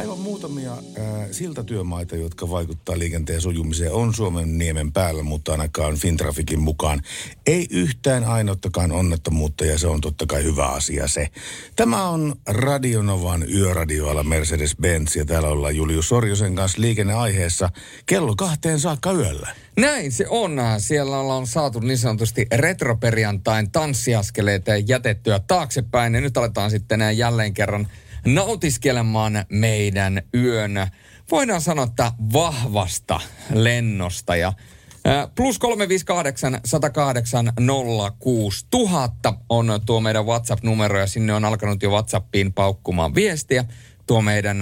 Aivan muutamia äh, siltatyömaita, jotka vaikuttaa liikenteen sujumiseen, on Suomen niemen päällä, mutta ainakaan Fintrafikin mukaan. Ei yhtään ainuttakaan onnettomuutta ja se on totta kai hyvä asia se. Tämä on Radionovan yöradioalla Mercedes-Benz ja täällä ollaan Julius Sorjosen kanssa liikenneaiheessa kello kahteen saakka yöllä. Näin se on. Siellä ollaan saatu niin sanotusti retroperiantain tanssiaskeleita jätettyä taaksepäin. Ja nyt aletaan sitten jälleen kerran nautiskelemaan meidän yön, voidaan sanoa, että vahvasta lennosta. Ja Plus 358 108 06 000 on tuo meidän WhatsApp-numero ja sinne on alkanut jo WhatsAppiin paukkumaan viestiä. Tuo meidän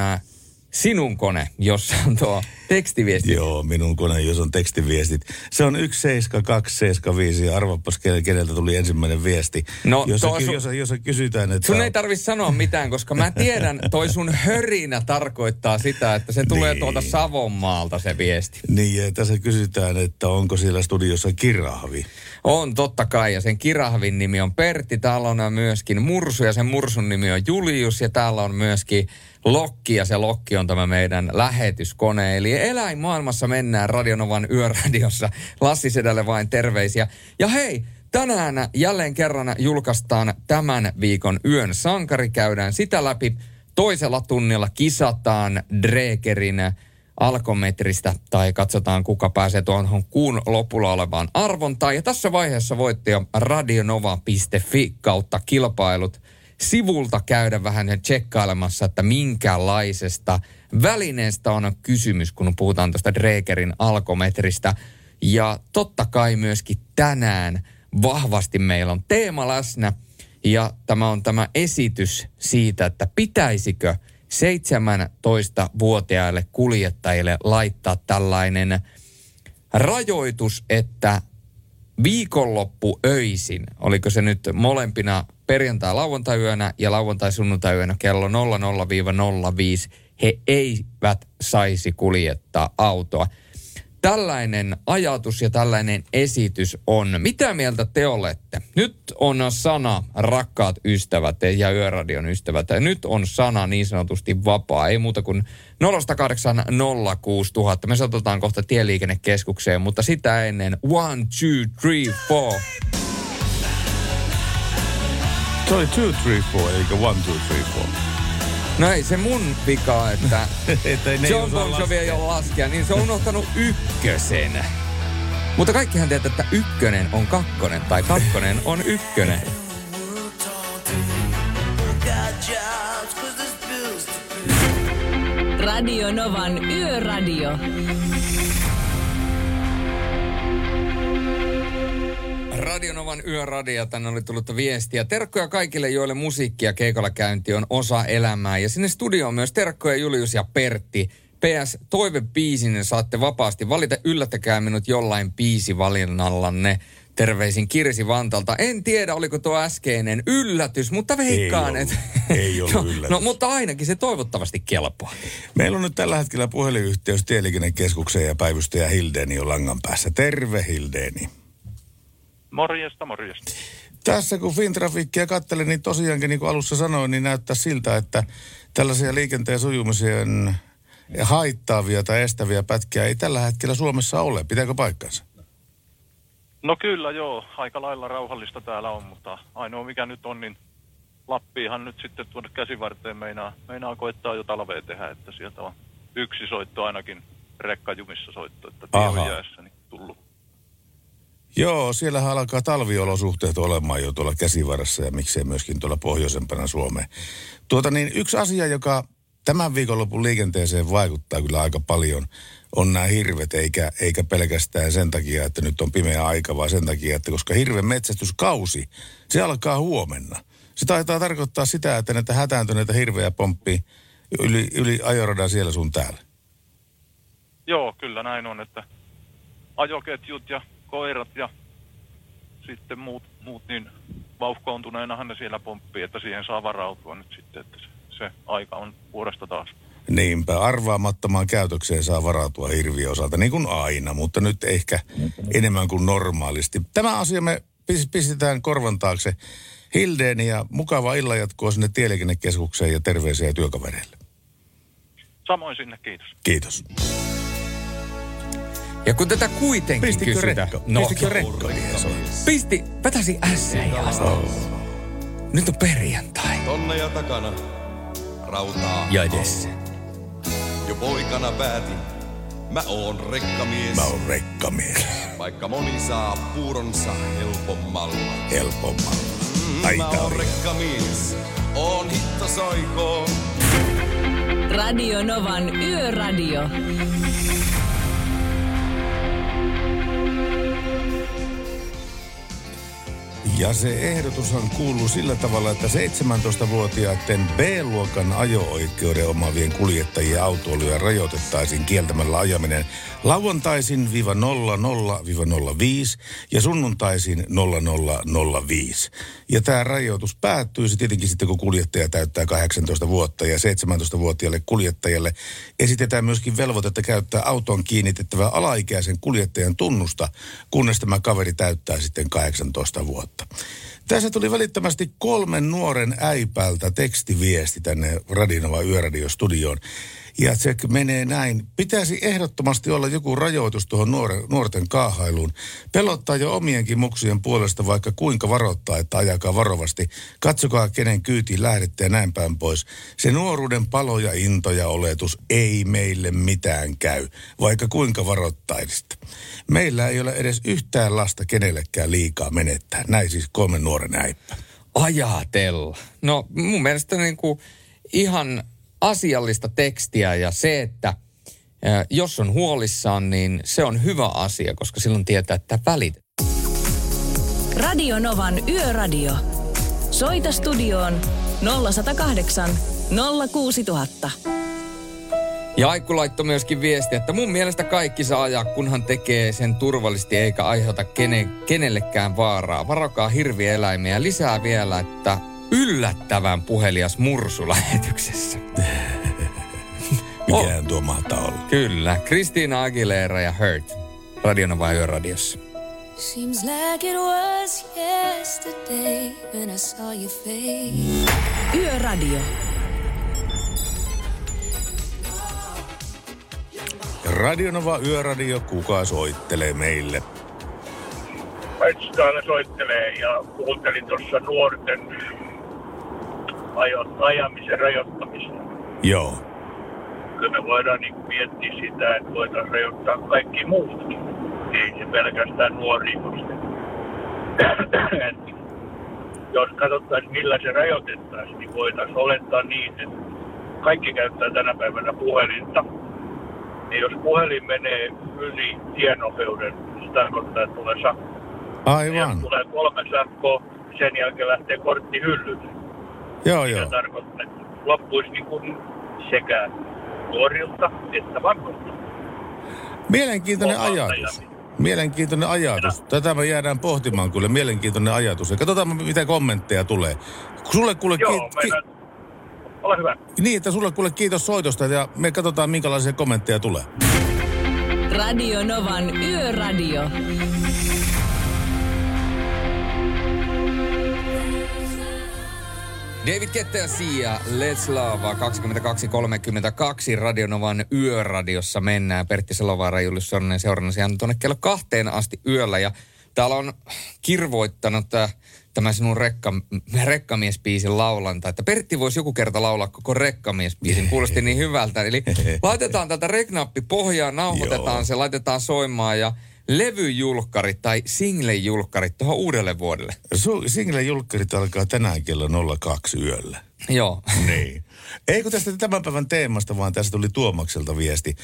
sinun kone, jossa on tuo tekstiviesti. Joo, minun kone, jos on tekstiviestit. Se on 17275 ja arvapas keneltä tuli ensimmäinen viesti. No, jos, sun, jos, jos kysytään, että... Sun ei tarvitse sanoa mitään, koska mä tiedän, toi sun hörinä tarkoittaa sitä, että se tulee niin. tuolta Savonmaalta se viesti. Niin, ja tässä kysytään, että onko siellä studiossa kirahvi. On, totta kai. Ja sen kirahvin nimi on Pertti. Täällä on myöskin Mursu ja sen Mursun nimi on Julius. Ja täällä on myöskin Lokki ja se Lokki on tämä meidän lähetyskone. Eli eläinmaailmassa mennään Radionovan yöradiossa. Lassi Sedälle vain terveisiä. Ja hei, tänään jälleen kerran julkaistaan tämän viikon yön sankari. Käydään sitä läpi. Toisella tunnilla kisataan Dregerin alkometristä tai katsotaan kuka pääsee tuohon kuun lopulla olevaan arvontaan. Ja tässä vaiheessa voitte jo radionova.fi kautta kilpailut sivulta käydä vähän tsekkailemassa, että minkälaisesta välineestä on kysymys, kun puhutaan tuosta Dregerin alkometristä. Ja totta kai myöskin tänään vahvasti meillä on teema läsnä. Ja tämä on tämä esitys siitä, että pitäisikö 17-vuotiaille kuljettajille laittaa tällainen rajoitus, että viikonloppu öisin, oliko se nyt molempina perjantai-lauantai-yönä ja lauantai-sunnuntai-yönä kello 00-05, he eivät saisi kuljettaa autoa. Tällainen ajatus ja tällainen esitys on. Mitä mieltä te olette? Nyt on sana, rakkaat ystävät ja Yöradion ystävät. Nyt on sana niin sanotusti vapaa. Ei muuta kuin 0806000. Me sotetaan kohta tieliikennekeskukseen, mutta sitä ennen one, two, three, four. Se oli 2, 3, 4, eikä 1, 2, 3, 4. No ei se mun vika, että, että John Bon Jovi ei ole laskea, niin se on unohtanut ykkösen. Mutta kaikkihan tietää, että ykkönen on kakkonen tai kakkonen on ykkönen. Radio Novan Yöradio. Radionovan yöradio, tänne oli tullut viestiä. Terkkoja kaikille, joille musiikki ja keikalla käynti on osa elämää. Ja sinne studioon myös terkkoja Julius ja Pertti. PS, toivebiisin saatte vapaasti valita. Yllättäkää minut jollain biisivalinallanne. Terveisin Kirsi Vantalta. En tiedä, oliko tuo äskeinen yllätys, mutta veikkaan, että... Ei ollut no, yllätys. no, mutta ainakin se toivottavasti kelpaa. Meillä on nyt tällä hetkellä puhelinyhteys Tieliikennekeskukseen ja päivystäjä Hildeni on langan päässä. Terve Hildeni. Morjesta, morjesta. Tässä kun Fintrafikkia katselin, niin tosiaankin niin kuin alussa sanoin, niin näyttää siltä, että tällaisia liikenteen sujumisen haittaavia tai estäviä pätkiä ei tällä hetkellä Suomessa ole. Pitääkö paikkansa? No kyllä joo, aika lailla rauhallista täällä on, mutta ainoa mikä nyt on, niin Lappiinhan nyt sitten tuonne käsivarteen meinaa, meinaa koittaa jo talvea tehdä, että sieltä on yksi soitto ainakin rekkajumissa soitto, että tie on jäässä niin tullut. Joo, siellä alkaa talviolosuhteet olemaan jo tuolla käsivarassa ja miksei myöskin tuolla pohjoisempana Suomeen. Tuota niin, yksi asia, joka tämän viikonlopun liikenteeseen vaikuttaa kyllä aika paljon, on nämä hirvet, eikä, eikä pelkästään sen takia, että nyt on pimeä aika, vaan sen takia, että koska hirven metsästyskausi, se alkaa huomenna. Se taitaa tarkoittaa sitä, että näitä hätääntyneitä hirveä pomppii yli, yli ajoradan siellä sun täällä. Joo, kyllä näin on, että ajoketjut ja koirat ja sitten muut, muut niin vauhkoontuneenahan ne siellä pomppii, että siihen saa varautua nyt sitten, että se, se aika on vuodesta taas. Niinpä, arvaamattomaan käytökseen saa varautua hirviön osalta, niin kuin aina, mutta nyt ehkä enemmän kuin normaalisti. Tämä asia me pis- pistetään korvan taakse. Hildeen ja mukava illanjatkoa sinne tieliikennekeskukseen ja terveisiä työkavereille. Samoin sinne, kiitos. Kiitos. Ja kun tätä kuitenkin Pistikö kysytään... rekka? Pistikö soimaan? Pisti, vetäsi ässejä. Nyt on perjantai. Tonneja takana, rautaa. Ja edessä. Jo poikana päätin, mä oon rekkamies. Mä oon rekkamies. Vaikka moni saa puuronsa helpommalla. Helpommalla. Ai Mä oon on rekkamies, oon hitto. Radio Novan Yöradio. Ja se ehdotushan kuuluu sillä tavalla, että 17-vuotiaiden B-luokan ajo-oikeuden omavien kuljettajien autoiluja rajoitettaisiin kieltämällä ajaminen lauantaisin viiva 00-05 ja sunnuntaisin 0005. Ja tämä rajoitus päättyisi tietenkin sitten, kun kuljettaja täyttää 18 vuotta ja 17-vuotiaalle kuljettajalle esitetään myöskin velvoitetta käyttää autoon kiinnitettävää alaikäisen kuljettajan tunnusta, kunnes tämä kaveri täyttää sitten 18 vuotta. Tässä tuli välittömästi kolmen nuoren äipältä tekstiviesti tänne Radinova Yöradiostudioon. Ja se menee näin. Pitäisi ehdottomasti olla joku rajoitus tuohon nuore, nuorten kaahailuun. Pelottaa jo omienkin muksien puolesta vaikka kuinka varoittaa, että ajakaa varovasti. Katsokaa kenen kyytiin lähdette ja näin päin pois. Se nuoruuden palo ja into ja oletus ei meille mitään käy, vaikka kuinka varoittaisitte. Meillä ei ole edes yhtään lasta kenellekään liikaa menettää. Näin siis kolmen nuoren äippä. Ajatella. No mun mielestä niin kuin ihan asiallista tekstiä ja se, että jos on huolissaan, niin se on hyvä asia, koska silloin tietää, että välitetään. Radio Novan Yöradio. Soita studioon 0108 06000. Ja Aikku laittoi myöskin viesti, että mun mielestä kaikki saa ajaa, kunhan tekee sen turvallisesti eikä aiheuta kene, kenellekään vaaraa. Varokaa hirvieläimiä. Lisää vielä, että yllättävän puhelias mursu lähetyksessä. Mikähän tuo mahtaa olla? Kyllä. Kristiina Aguilera ja Hurt. Radionova Yöradiossa. Seems like it was yesterday when I saw your face. Yöradio. Radionova Yöradio, kuka soittelee meille? Paitsi täällä soittelee ja kuuntelin tuossa nuorten ajo, ajamisen rajoittamista. Joo. Kyllä me voidaan niin miettiä sitä, että voitaisiin rajoittaa kaikki muutkin. Ei se pelkästään. Et Jos katsottaisiin millä se rajoitettaisiin, niin voitaisiin olettaa niin, että kaikki käyttää tänä päivänä puhelinta. Ja jos puhelin menee yli tienopeuden, niin se tarkoittaa, että tulee sakko. Ja Aivan. tulee kolme sakkoa, sen jälkeen lähtee kortti hyllylle. Joo, Se joo. tarkoittaa, että loppuisi niin kuin sekä nuorilta että vanhoilta. Mielenkiintoinen ajatus. ja- Mielenkiintoinen ajatus. Tätä me jäädään pohtimaan kyllä. Mielenkiintoinen ajatus. Ja katsotaan, mitä kommentteja tulee. Sulle kuule, Joo, ki- ki- meidän... Ole hyvä. niin, että sulle kuule kiitos soitosta ja me katsotaan, minkälaisia kommentteja tulee. Radio Novan Yöradio. David Ketta ja Sia, Let's Love 22.32 Radionovan yöradiossa mennään. Pertti Salovaara Julius Sorinen seurannasi on tuonne kello kahteen asti yöllä. Ja täällä on kirvoittanut äh, tämä sinun rekka, rekkamiespiisin laulanta, että Pertti voisi joku kerta laulaa koko rekkamiespiisin. Kuulosti niin hyvältä. Eli laitetaan tätä reknappi pohjaan, nauhoitetaan Joo. se, laitetaan soimaan ja levyjulkkarit tai singlejulkkarit tuohon uudelle vuodelle. Su- Single-julkkarit alkaa tänään kello 02 yöllä. Joo. Niin. Eikö tästä tämän päivän teemasta, vaan tässä tuli Tuomakselta viesti.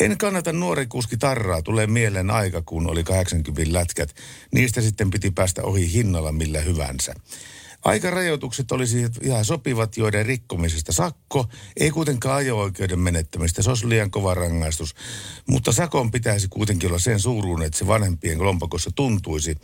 En kannata nuori kuski tarraa. Tulee mieleen aika, kun oli 80 lätkät. Niistä sitten piti päästä ohi hinnalla millä hyvänsä. Aikarajoitukset olisi ihan sopivat, joiden rikkomisesta sakko, ei kuitenkaan ajo-oikeuden menettämistä, se olisi liian kova rangaistus. Mutta sakon pitäisi kuitenkin olla sen suuruinen, että se vanhempien lompakossa tuntuisi,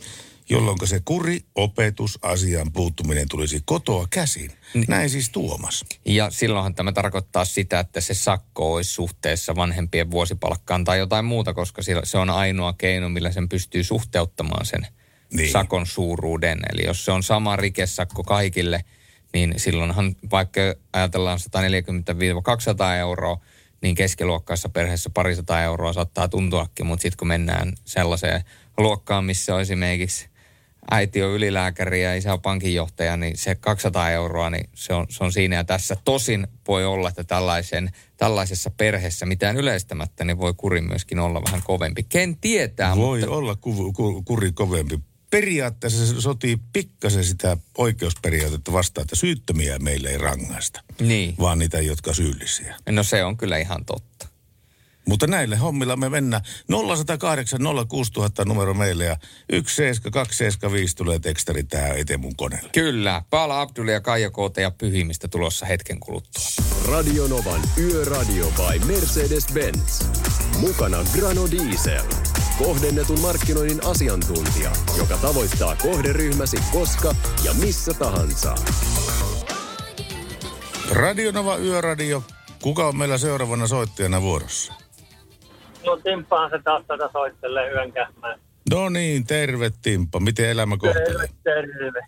jolloin se kuri, opetus, asian puuttuminen tulisi kotoa käsin. Näin siis Tuomas. Ja silloinhan tämä tarkoittaa sitä, että se sakko olisi suhteessa vanhempien vuosipalkkaan tai jotain muuta, koska se on ainoa keino, millä sen pystyy suhteuttamaan sen Niin. sakon suuruuden. Eli jos se on sama rikesakko kaikille, niin silloinhan vaikka ajatellaan 140-200 euroa, niin keskiluokkaisessa perheessä parisataa euroa saattaa tuntuakin, mutta sitten kun mennään sellaiseen luokkaan, missä on esimerkiksi äiti on ylilääkäri ja isä on pankinjohtaja, niin se 200 euroa, niin se on, se on siinä ja tässä. Tosin voi olla, että tällaisen, tällaisessa perheessä mitään yleistämättä, niin voi kuri myöskin olla vähän kovempi. Ken tietää, Voi mutta olla ku, ku, kuri kovempi. Periaatteessa se sotii pikkasen sitä oikeusperiaatetta vastaan, että syyttömiä meille ei rangaista, niin. vaan niitä, jotka syyllisiä. No se on kyllä ihan totta. Mutta näille hommilla me mennään. 0108 06000 numero meille ja 17275 tulee tekstari tähän eteen mun koneelle. Kyllä. Paala Abdul ja Kaija KT ja pyhimistä tulossa hetken kuluttua. Radio Novan Yöradio by Mercedes-Benz. Mukana Grano Diesel. Kohdennetun markkinoinnin asiantuntija, joka tavoittaa kohderyhmäsi koska ja missä tahansa. Radionova Yöradio. Kuka on meillä seuraavana soittajana vuorossa? No Timppahan se taas tätä soittelee yön kähmään. No niin, terve Timppa. Miten elämä kohtelee? Terve, terve.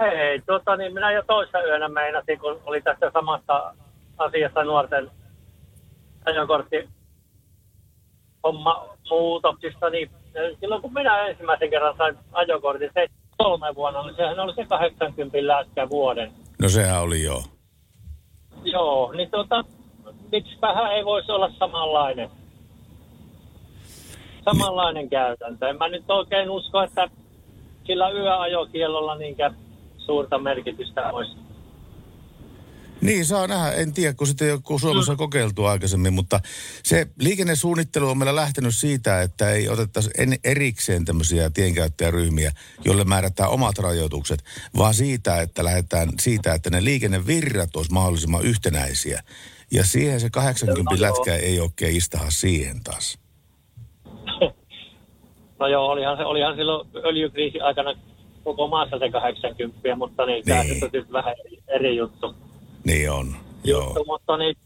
Hei, tota niin, minä jo toissa yönä meinasin, kun oli tästä samasta asiasta nuorten ajokortti homma muutoksista, niin silloin kun minä ensimmäisen kerran sain ajokortin, se kolme vuonna, niin sehän oli se 80 lätkä vuoden. No sehän oli joo. Joo, niin tota, miksipähän ei voisi olla samanlainen. Samanlainen käytäntö. En mä nyt oikein usko, että sillä yöajokielolla niinkä suurta merkitystä olisi. Niin, saa nähdä. En tiedä, kun sitä ei ole Suomessa kokeiltu aikaisemmin, mutta se liikennesuunnittelu on meillä lähtenyt siitä, että ei otettaisi en erikseen tämmöisiä tienkäyttäjäryhmiä, joille määrätään omat rajoitukset, vaan siitä, että lähdetään siitä, että ne liikennevirrat olisi mahdollisimman yhtenäisiä. Ja siihen se 80 lätkä ei oikein istaha siihen taas. No joo, olihan, se, olihan silloin öljykriisin aikana koko maassa se 80, mutta niin, tämä Niin. nyt on tietysti vähän eri, eri juttu. Niin on, joo. juttu, mutta niin,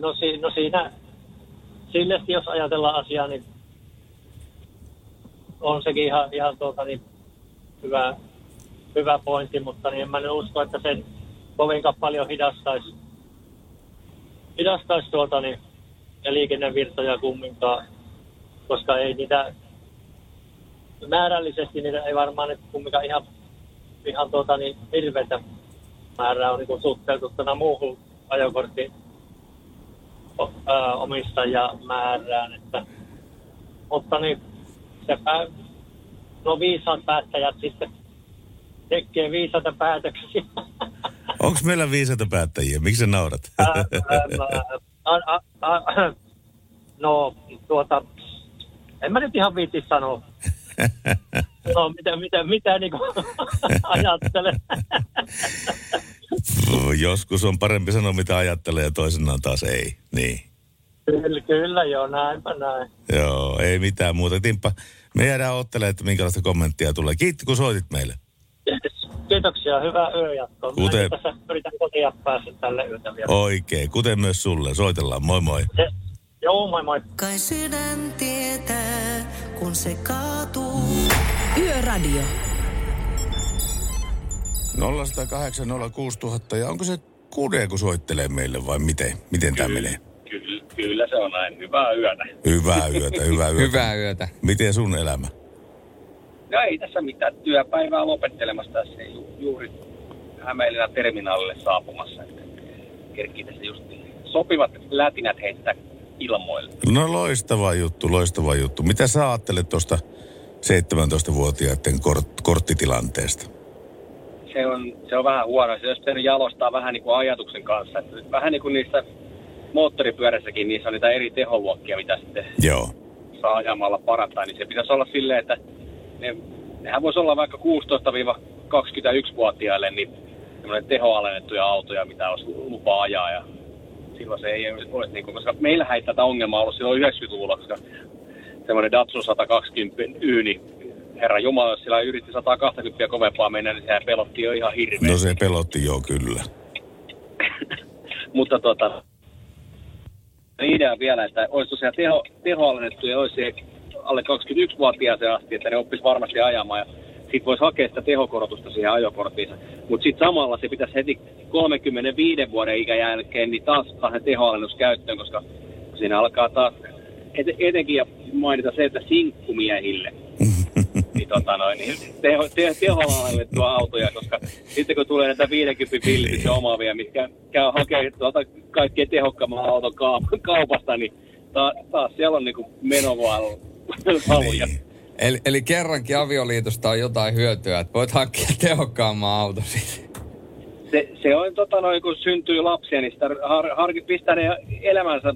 no, si, no siinä, sille jos ajatellaan asiaa, niin on sekin ihan, ihan tuota, niin, hyvä, hyvä pointti, mutta niin en mä nyt usko, että sen kovinkaan paljon hidastaisi, hidastaisi tuota, niin, ja liikennevirtoja kumminkaan, koska ei niitä määrällisesti niitä ei varmaan nyt kumminkaan ihan, ihan tuota, niin, hirveätä määrää on niin suhteutettuna muuhun ajokortin omistajamäärään. Että, mutta niin, sepä, no viisaat päättäjät sitten tekee viisaita päätöksiä. Onko meillä viisaita päättäjiä? Miksi sä naurat? Ää, ää, ää, no, tuota, en mä nyt ihan viitti sanoa. No, mitä, mitä, mitä niin ajattelen. Joskus on parempi sanoa, mitä ajattelee ja toisenaan taas ei. Niin. Kyllä, kyllä joo, näinpä näin. Joo, ei mitään muuta. Timppa, me jäädään ottelemaan, että minkälaista kommenttia tulee. Kiitti, kun soitit meille. Kiitoksia, hyvää yöjatkoa. Kuten- Minä tässä yritän kotia päästä tälle yötä vielä. Oikein, kuten myös sulle. Soitellaan, moi moi. Se, joo, moi moi. Kai sydän tietää, kun se kaatuu. Yöradio. 0108 06000 ja onko se kude, kun soittelee meille vai miten? Miten tämä menee? Kyllä, kyllä se on näin. Hyvää yötä. Hyvää yötä, hyvää yötä. Hyvää yötä. Miten sun elämä? No ei tässä mitään työpäivää lopettelemassa tässä ju, juuri Hämeenlinnan terminaalille saapumassa. Että kerkkii tässä just sopivat lätinät heittää ilmoille. No loistava juttu, loistava juttu. Mitä sä ajattelet tuosta 17-vuotiaiden kort- korttitilanteesta? Se on, se on vähän huono. Se olisi pitänyt jalostaa vähän niin kuin ajatuksen kanssa. Että vähän niin kuin niissä moottoripyörässäkin, niissä on niitä eri teholuokkia, mitä sitten Joo. saa ajamalla parantaa. Niin se pitäisi olla silleen, että ne, nehän voisi olla vaikka 21-vuotiaille niin semmoinen tehoalennettuja autoja, mitä olisi lupa ajaa. Ja silloin se ei olisi, niin kuin, koska meillähän ei tätä ongelmaa ollut silloin 90-luvulla, koska semmoinen Datsun 120 Y, niin herra Jumala, jos sillä yritti 120 kovempaa mennä, niin sehän pelotti jo ihan hirveästi. No se pelotti jo kyllä. Mutta tota, idea vielä, että olisi tosiaan teho, tehoalennettu ja olisi alle 21-vuotiaaseen asti, että ne oppisi varmasti ajamaan ja sitten voisi hakea sitä tehokorotusta siihen ajokorttiinsa. Mutta sitten samalla se pitäisi heti 35 vuoden ikän jälkeen niin taas ottaa tehoalennus käyttöön, koska siinä alkaa taas et, etenkin ja mainita se, että sinkkumiehille niin, tota noin, niin teho, te, teholla annettua autoja, koska sitten kun tulee näitä 50 pillityksen omaavia, mitkä käy hakemaan tuota kaikkein tehokkaamman auton kaupasta, niin ta, taas siellä on niinku menovaluja. Niin. Eli, eli kerrankin avioliitosta on jotain hyötyä, että voit hankkia tehokkaamman auton siitä. Se, se on tota noin, kun syntyy lapsia, niin sitä har, har, pistää ne elämänsä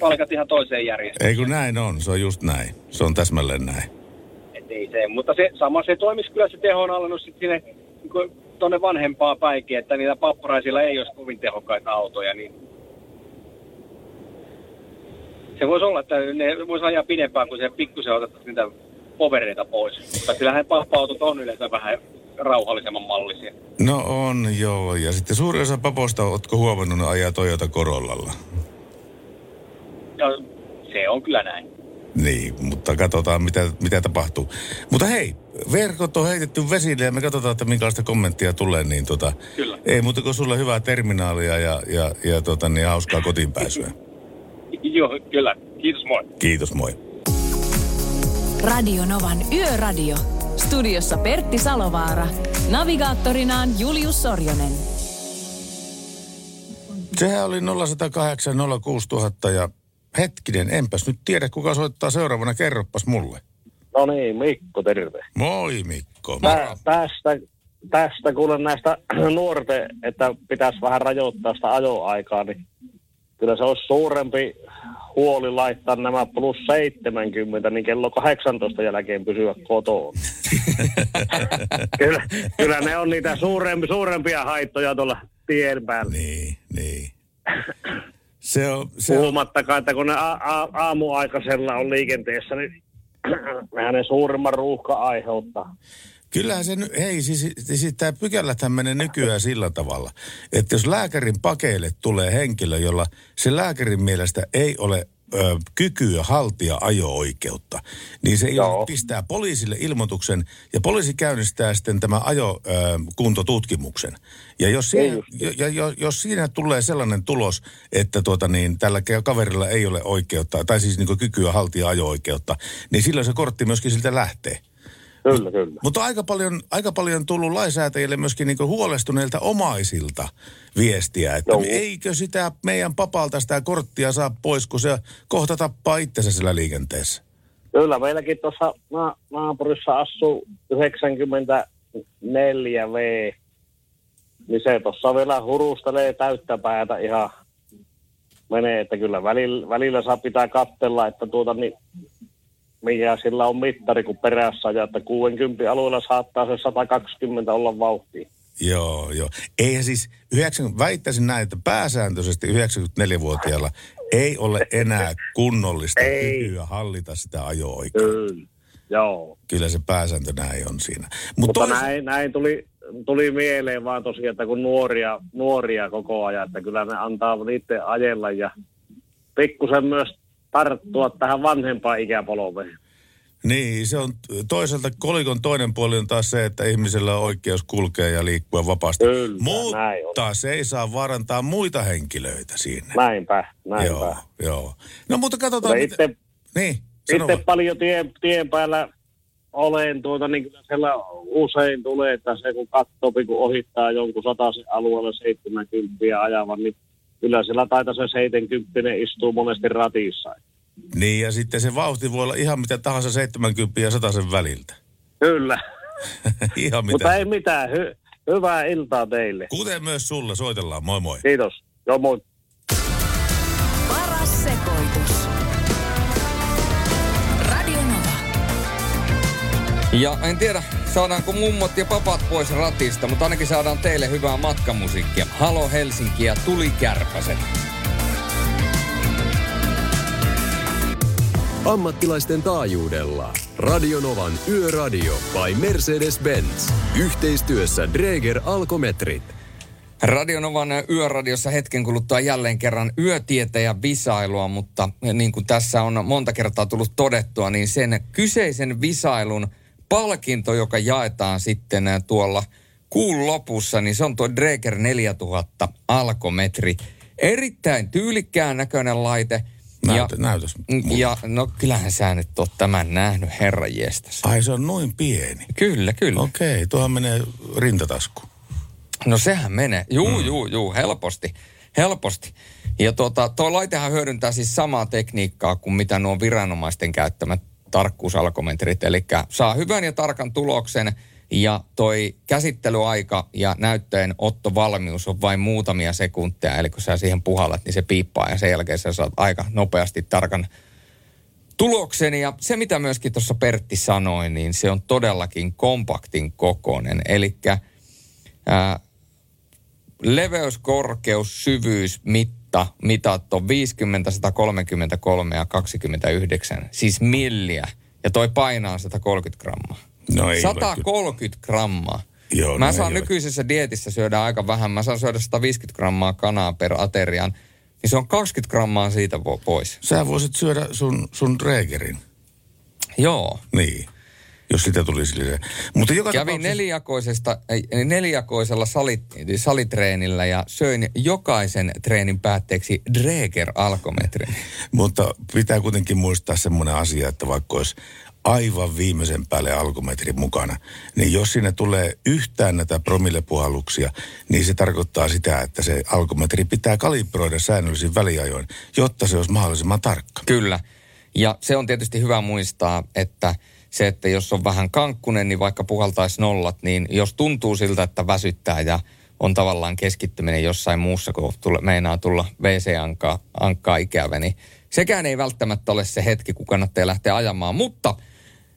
palkat ihan toiseen järjestelmään. Ei kun näin on, se on just näin. Se on täsmälleen näin. Et ei se, mutta se, sama se toimisi kyllä se tehon alennus sitten sinne niin tuonne vanhempaa päikin, että niillä papparaisilla ei olisi kovin tehokkaita autoja, niin se voisi olla, että ne voisi ajaa pidempään, kun se pikkusen otettaisiin niitä povereita pois. Mutta kyllähän pappa-autot on yleensä vähän rauhallisemman mallisia. No on, joo. Ja sitten suuri osa paposta, ootko huomannut, ne ajaa Toyota Corollalla? No, se on kyllä näin. Niin, mutta katsotaan mitä, mitä tapahtuu. Mutta hei, verkot on heitetty vesille ja me katsotaan, että minkälaista kommenttia tulee. Niin tota, Kyllä. Ei muuta kuin sulle hyvää terminaalia ja, ja, ja tota, niin hauskaa kotiinpääsyä. Joo, kyllä. Kiitos, moi. Kiitos, moi. Radio Novan Yöradio. Studiossa Pertti Salovaara. Navigaattorinaan Julius Sorjonen. Sehän oli 0108 06000 ja hetkinen, enpäs nyt tiedä kuka soittaa seuraavana, kerroppas mulle. No niin, Mikko, terve. Moi Mikko. Tä, tästä, tästä kuulen näistä nuorten, että pitäisi vähän rajoittaa sitä ajoaikaa, niin kyllä se olisi suurempi huoli laittaa nämä plus 70, niin kello 18 jälkeen pysyä kotoon. kyllä, kyllä ne on niitä suurempi, suurempia haittoja tuolla tien päällä. Niin, niin. Se on, se Puhumattakaan, että kun ne a- a- aamuaikaisella on liikenteessä, niin hänen suurimman ruuhka aiheuttaa. Kyllähän se, hei siis, siis tämä pykäläthän menee nykyään sillä tavalla, että jos lääkärin pakeille tulee henkilö, jolla se lääkärin mielestä ei ole ö, kykyä haltia ajo-oikeutta, niin se Joo. pistää poliisille ilmoituksen ja poliisi käynnistää sitten tämä ajokuntotutkimuksen. Ja jos siinä, ja, ja, jos siinä tulee sellainen tulos, että tuota niin, tällä kaverilla ei ole oikeutta, tai siis niin kykyä haltia ajo-oikeutta, niin silloin se kortti myöskin siltä lähtee. Kyllä, kyllä. Mutta aika paljon, aika paljon tullut lainsäätäjille myöskin niin huolestuneilta omaisilta viestiä, että Joo. eikö sitä meidän papalta sitä korttia saa pois, kun se kohta tappaa itsensä sillä liikenteessä. Kyllä, meilläkin tuossa na- naapurissa asuu 94 V, niin se tuossa vielä hurustelee täyttä päätä ihan menee, että kyllä välillä, välillä saa pitää kattella, että tuota niin mikä sillä on mittari kuin perässä ja että 60 alueella saattaa se 120 olla vauhtia. Joo, joo. Ei siis, 90, väittäisin näin, että pääsääntöisesti 94-vuotiaalla ei ole enää kunnollista ei. kykyä hallita sitä ajo-aikaa. Kyllä, joo. Kyllä se pääsääntö näin on siinä. Mut Mutta tois... näin, näin tuli, tuli mieleen vaan tosiaan, että kun nuoria, nuoria koko ajan, että kyllä ne antaa niiden ajella ja pikkusen myös tarttua tähän vanhempaan ikäpolveen. Niin, se on toisaalta kolikon toinen puoli on taas se, että ihmisellä on oikeus kulkea ja liikkua vapaasti. Kyllä, mutta se ei saa vaarantaa muita henkilöitä siinä. Näinpä, näinpä. Joo, joo. No mutta katsotaan. Itse, mitä... niin, itse paljon tien, tien päällä olen tuota, niin kyllä siellä usein tulee, että se kun katsoo, kun ohittaa jonkun sataisen alueella 70 ajavan, niin kyllä siellä taitaa se 70 istuu monesti ratissa. Niin, ja sitten se vauhti voi olla ihan mitä tahansa 70 ja 100 väliltä. Kyllä. ihan mitä. Mutta ei mitään. Hy- hyvää iltaa teille. Kuten myös sulle. Soitellaan. Moi moi. Kiitos. Joo, moi. Ja en tiedä, saadaanko mummot ja papat pois ratista, mutta ainakin saadaan teille hyvää matkamusiikkia. Halo Helsinki ja Tuli Kärpäset. Ammattilaisten taajuudella. Radionovan Yöradio by Mercedes-Benz. Yhteistyössä Dreger Alkometrit. Radionovan yöradiossa hetken kuluttua jälleen kerran yötietäjä visailua, mutta niin kuin tässä on monta kertaa tullut todettua, niin sen kyseisen visailun palkinto, joka jaetaan sitten tuolla kuun lopussa, niin se on tuo Dreger 4000 alkometri. Erittäin tyylikkään näköinen laite – Näytä, ja, näytäs. Ja no kyllähän sä nyt oot tämän nähnyt, herra jestas. Ai se on noin pieni? Kyllä, kyllä. Okei, okay, tuohan menee rintatasku. No sehän menee. Juu, mm. juu, juu, helposti. Helposti. Ja tuota, tuo laitehan hyödyntää siis samaa tekniikkaa kuin mitä nuo viranomaisten käyttämät tarkkuusalkometrit. Eli saa hyvän ja tarkan tuloksen – ja toi käsittelyaika ja näyttöjen ottovalmius on vain muutamia sekunteja. Eli kun sä siihen puhallat, niin se piippaa ja sen jälkeen sä saat aika nopeasti tarkan tuloksen. Ja se, mitä myöskin tuossa Pertti sanoi, niin se on todellakin kompaktin kokoinen. Eli leveys, korkeus, syvyys, mitta, mitat on 50, 133 ja 29. Siis milliä. Ja toi painaa 130 grammaa. No ei 130 grammaa. Joo, Mä no saan nykyisessä ole. dietissä syödä aika vähän. Mä saan syödä 150 grammaa kanaa per aterian. Niin se on 20 grammaa siitä pois. Sä voisit syödä sun, sun Dregerin. Joo. Niin, jos sitä tulisi lisää. Mutta joka Kävin tapauksessa... nelijakoisesta, nelijakoisella salit, salitreenillä ja söin jokaisen treenin päätteeksi Dreger alkometrin. Mutta pitää kuitenkin muistaa semmoinen asia, että vaikka olisi aivan viimeisen päälle alkometrin mukana, niin jos sinne tulee yhtään näitä promillepuhalluksia, niin se tarkoittaa sitä, että se alkometri pitää kalibroida säännöllisin väliajoin, jotta se olisi mahdollisimman tarkka. Kyllä. Ja se on tietysti hyvä muistaa, että se, että jos on vähän kankkunen, niin vaikka puhaltaisi nollat, niin jos tuntuu siltä, että väsyttää ja on tavallaan keskittyminen jossain muussa, kun tule, meinaa tulla WC-ankkaa ikävä, niin sekään ei välttämättä ole se hetki, kun kannattaa lähteä ajamaan. Mutta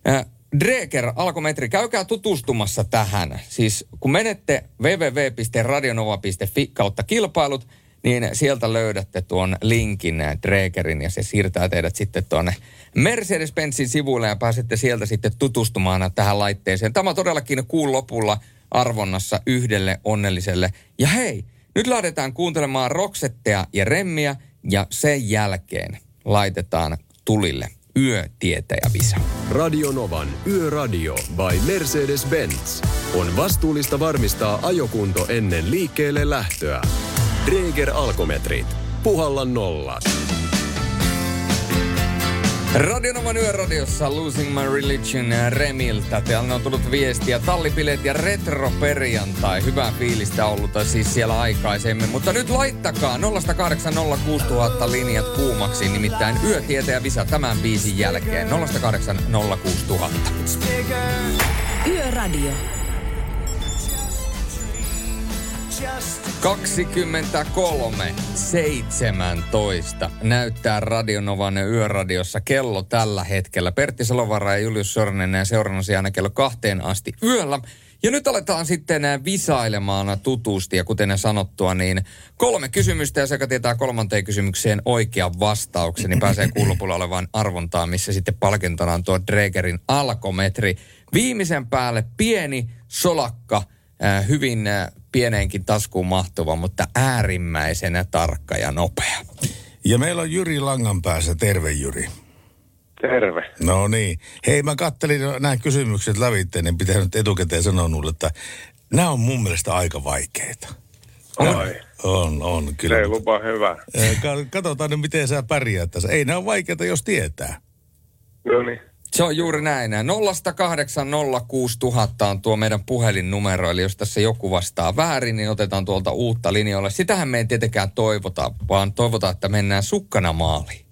Äh, Dreger alkometri, käykää tutustumassa tähän. Siis kun menette www.radionova.fi kautta kilpailut, niin sieltä löydätte tuon linkin Dregerin ja se siirtää teidät sitten tuonne Mercedes-Benzin sivuille ja pääsette sieltä sitten tutustumaan tähän laitteeseen. Tämä todellakin kuun lopulla arvonnassa yhdelle onnelliselle. Ja hei, nyt lähdetään kuuntelemaan Roksettea ja Remmiä ja sen jälkeen laitetaan tulille Yötietäjävisa. Radionovan Yöradio by Mercedes-Benz on vastuullista varmistaa ajokunto ennen liikkeelle lähtöä. Dreger Alkometrit. Puhalla nollat. Radionovan yöradiossa Losing My Religion Remiltä. Täällä on tullut viestiä. Tallipileet ja retro-perjantai. Hyvää fiilistä ollut siis siellä aikaisemmin. Mutta nyt laittakaa 0806000 linjat kuumaksi. Nimittäin yötietä ja visa tämän biisin jälkeen. 0806000. Yöradio. 23, 17 näyttää Radionovan yöradiossa kello tällä hetkellä. Pertti Salovara ja Julius Sornen seurannasi aina kello kahteen asti yöllä. Ja nyt aletaan sitten visailemaan tutusti ja kuten sanottua, niin kolme kysymystä ja sekä tietää kolmanteen kysymykseen oikean vastauksen, niin pääsee kuulupulla olevaan arvontaan, missä sitten palkintona on tuo Dregerin alkometri. Viimeisen päälle pieni solakka, äh, hyvin äh, pieneenkin taskuun mahtuva, mutta äärimmäisen tarkka ja nopea. Ja meillä on Jyri Langan päässä. Terve Jyri. Terve. No niin. Hei, mä kattelin nämä kysymykset lävitteen, niin pitää nyt etukäteen sanoa nulle, että nämä on mun mielestä aika vaikeita. On, on, on kyllä. Se ei lupa hyvä. Katsotaan nyt, miten sä pärjäät tässä. Ei nämä ole vaikeita, jos tietää. No niin. Se on juuri näin. 0806000 on tuo meidän puhelinnumero, eli jos tässä joku vastaa väärin, niin otetaan tuolta uutta linjoille. Sitähän me ei tietenkään toivota, vaan toivotaan, että mennään sukkana maaliin.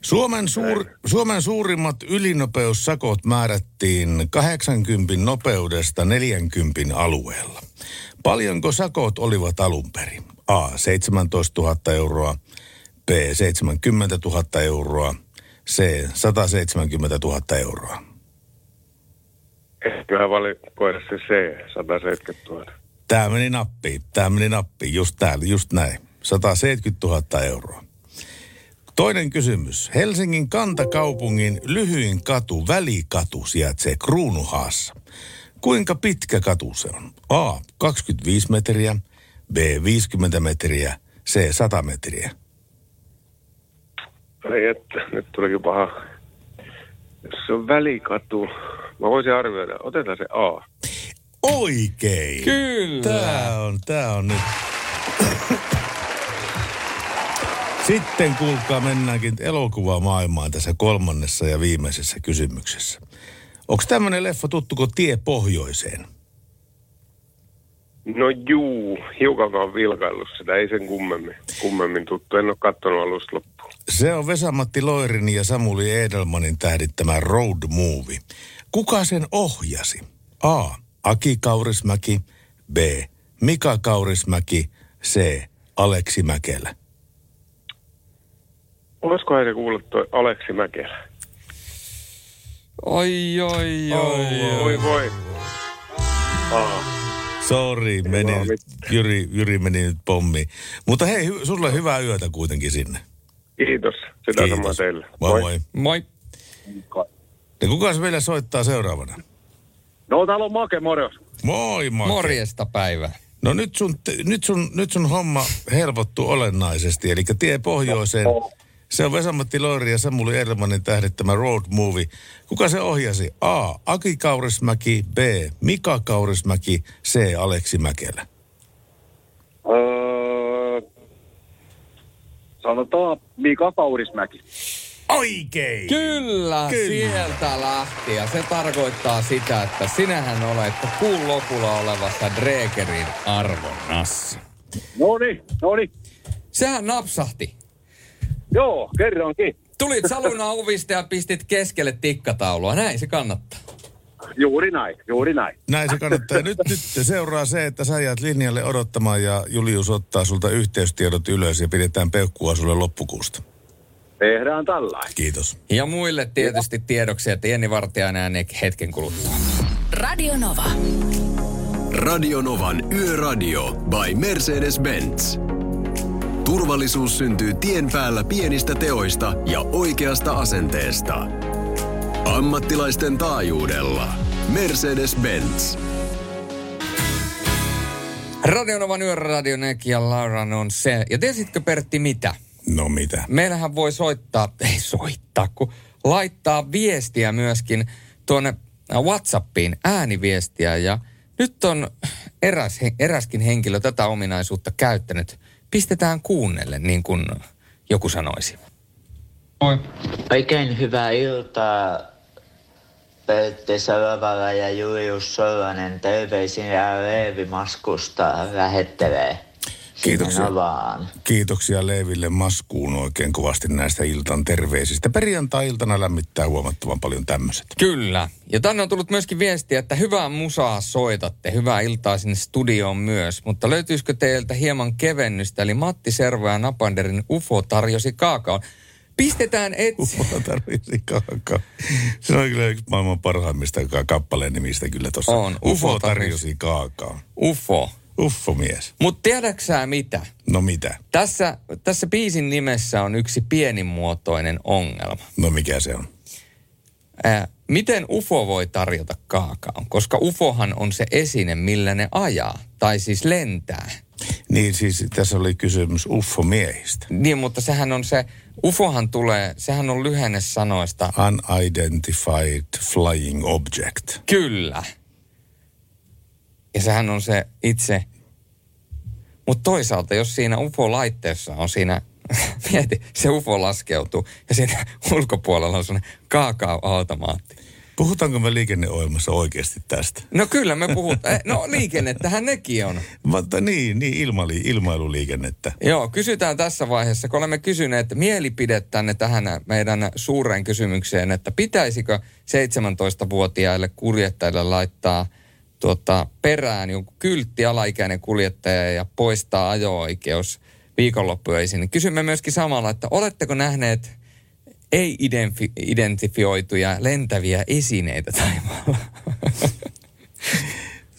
Suomen, suur, Suomen suurimmat ylinopeussakot määrättiin 80 nopeudesta 40 alueella. Paljonko sakot olivat alun perin? A. 17 000 euroa, B. 70 000 euroa, C. 170 000 euroa. Eiköhän valikoida se C, 170 000. Tämä meni nappiin, tämä meni nappiin, just täällä, just näin. 170 000 euroa. Toinen kysymys. Helsingin kantakaupungin lyhyin katu, välikatu, sijaitsee Kruunuhaassa. Kuinka pitkä katu se on? A. 25 metriä, B. 50 metriä, C. 100 metriä. Ei, että nyt tulikin paha. Jos se on välikatu, mä voisin arvioida. Otetaan se A. Oikein. Kyllä. Tää on, tää on nyt. Sitten kuulkaa mennäänkin elokuvamaailmaan tässä kolmannessa ja viimeisessä kysymyksessä. Onko tämmöinen leffa tuttu kuin Tie pohjoiseen? No juu, hiukan oon vilkaillut sitä, ei sen kummemmin, kummemmin tuttu. En ole kattonut alusta loppuun. Se on Vesamatti Loirin ja Samuli Edelmanin tähdittämä road movie. Kuka sen ohjasi? A. Aki Kaurismäki. B. Mika Kaurismäki. C. Aleksi Mäkelä. Olisikohan se kuullut toi Aleksi Mäkelä? Oi, oi, oi, oi. Voi voi. Aa. Sori, meni nyt, Jyri, Jyri meni nyt pommiin. Mutta hei, hy, sulle hyvää yötä kuitenkin sinne. Kiitos. Sitä Kiitos. samaa teille. Moi moi. Moi. Ja kuka se meille soittaa seuraavana? No täällä on Make, morjos. Moi Make. Morjesta päivää. No nyt sun, nyt sun, nyt sun homma helpottuu olennaisesti, eli tie pohjoiseen. Se on Vesamatti Loiri ja Samuli Ermanin tähdittämä road movie. Kuka se ohjasi? A. Aki Kaurismäki, B. Mika Kaurismäki, C. Aleksi Mäkelä. Öö, sanotaan Mika Kaurismäki. Oikein! Kyllä, Kyllä. sieltä lähti. Ja se tarkoittaa sitä, että sinähän olet kuun lopulla olevassa Dregerin arvonnassa. No niin, no niin. Sehän napsahti. Joo, kerrankin. Tulit saluna ovista ja pistit keskelle tikkataulua. Näin se kannattaa. Juuri näin, juuri näin. Näin se kannattaa. Nyt, nyt seuraa se, että sä jäät linjalle odottamaan ja Julius ottaa sulta yhteystiedot ylös ja pidetään peukkua sulle loppukuusta. Tehdään tällainen. Kiitos. Ja muille tietysti tiedoksi, että Jenni Vartiainen ääneen hetken kuluttua. Radio Nova. Radio Novan Yöradio by Mercedes-Benz. Turvallisuus syntyy tien päällä pienistä teoista ja oikeasta asenteesta. Ammattilaisten taajuudella. Mercedes-Benz. Radionovan yöradio ja Lauran on se. Ja tiesitkö Pertti mitä? No mitä? Meillähän voi soittaa, ei soittaa, kun laittaa viestiä myöskin tuonne Whatsappiin, ääniviestiä. Ja nyt on eräs, eräskin henkilö tätä ominaisuutta käyttänyt. Pistetään kuunnelle, niin kuin joku sanoisi. Moi. Oikein hyvää iltaa, Pertti Salovala ja Julius Solonen. Terveisin ja Leevi Maskusta lähettelee. Kiitoksia. vaan. Kiitoksia Leeville Maskuun oikein kovasti näistä iltan terveisistä. Perjantai-iltana lämmittää huomattavan paljon tämmöiset. Kyllä. Ja tänne on tullut myöskin viestiä, että hyvää musaa soitatte. Hyvää iltaa sinne studioon myös. Mutta löytyisikö teiltä hieman kevennystä? Eli Matti Servo ja Napanderin UFO tarjosi kaakaon. Pistetään etsi. UFO tarjosi kaakaon. Se on kyllä yksi maailman parhaimmista ka- kappaleen nimistä kyllä tuossa. On. UFO, UFO tarjosi kaakaon. UFO. UFO-mies. Mutta tiedäksä mitä? No mitä? Tässä, tässä biisin nimessä on yksi pienimuotoinen ongelma. No mikä se on? Ää, miten UFO voi tarjota kaakaon? Koska UFOhan on se esine, millä ne ajaa, tai siis lentää. Niin siis tässä oli kysymys UFO-miehistä. Niin, mutta sehän on se, UFOhan tulee, sehän on lyhenne sanoista. Unidentified Flying Object. Kyllä. Ja sehän on se itse. Mutta toisaalta, jos siinä UFO-laitteessa on siinä, mieti, se UFO laskeutuu ja siinä ulkopuolella on sellainen kaakao-automaatti. Puhutaanko me liikenneohjelmassa oikeasti tästä? No kyllä me puhutaan. No liikennettähän nekin on. Mutta niin, niin ilmali, ilmailuliikennettä. Joo, kysytään tässä vaiheessa, kun olemme kysyneet mielipidettänne tähän meidän suureen kysymykseen, että pitäisikö 17-vuotiaille kuljettajille laittaa tuota, perään joku kyltti alaikäinen kuljettaja ja poistaa ajo-oikeus viikonloppuisin. Niin kysymme myöskin samalla, että oletteko nähneet ei-identifioituja lentäviä esineitä taivaalla?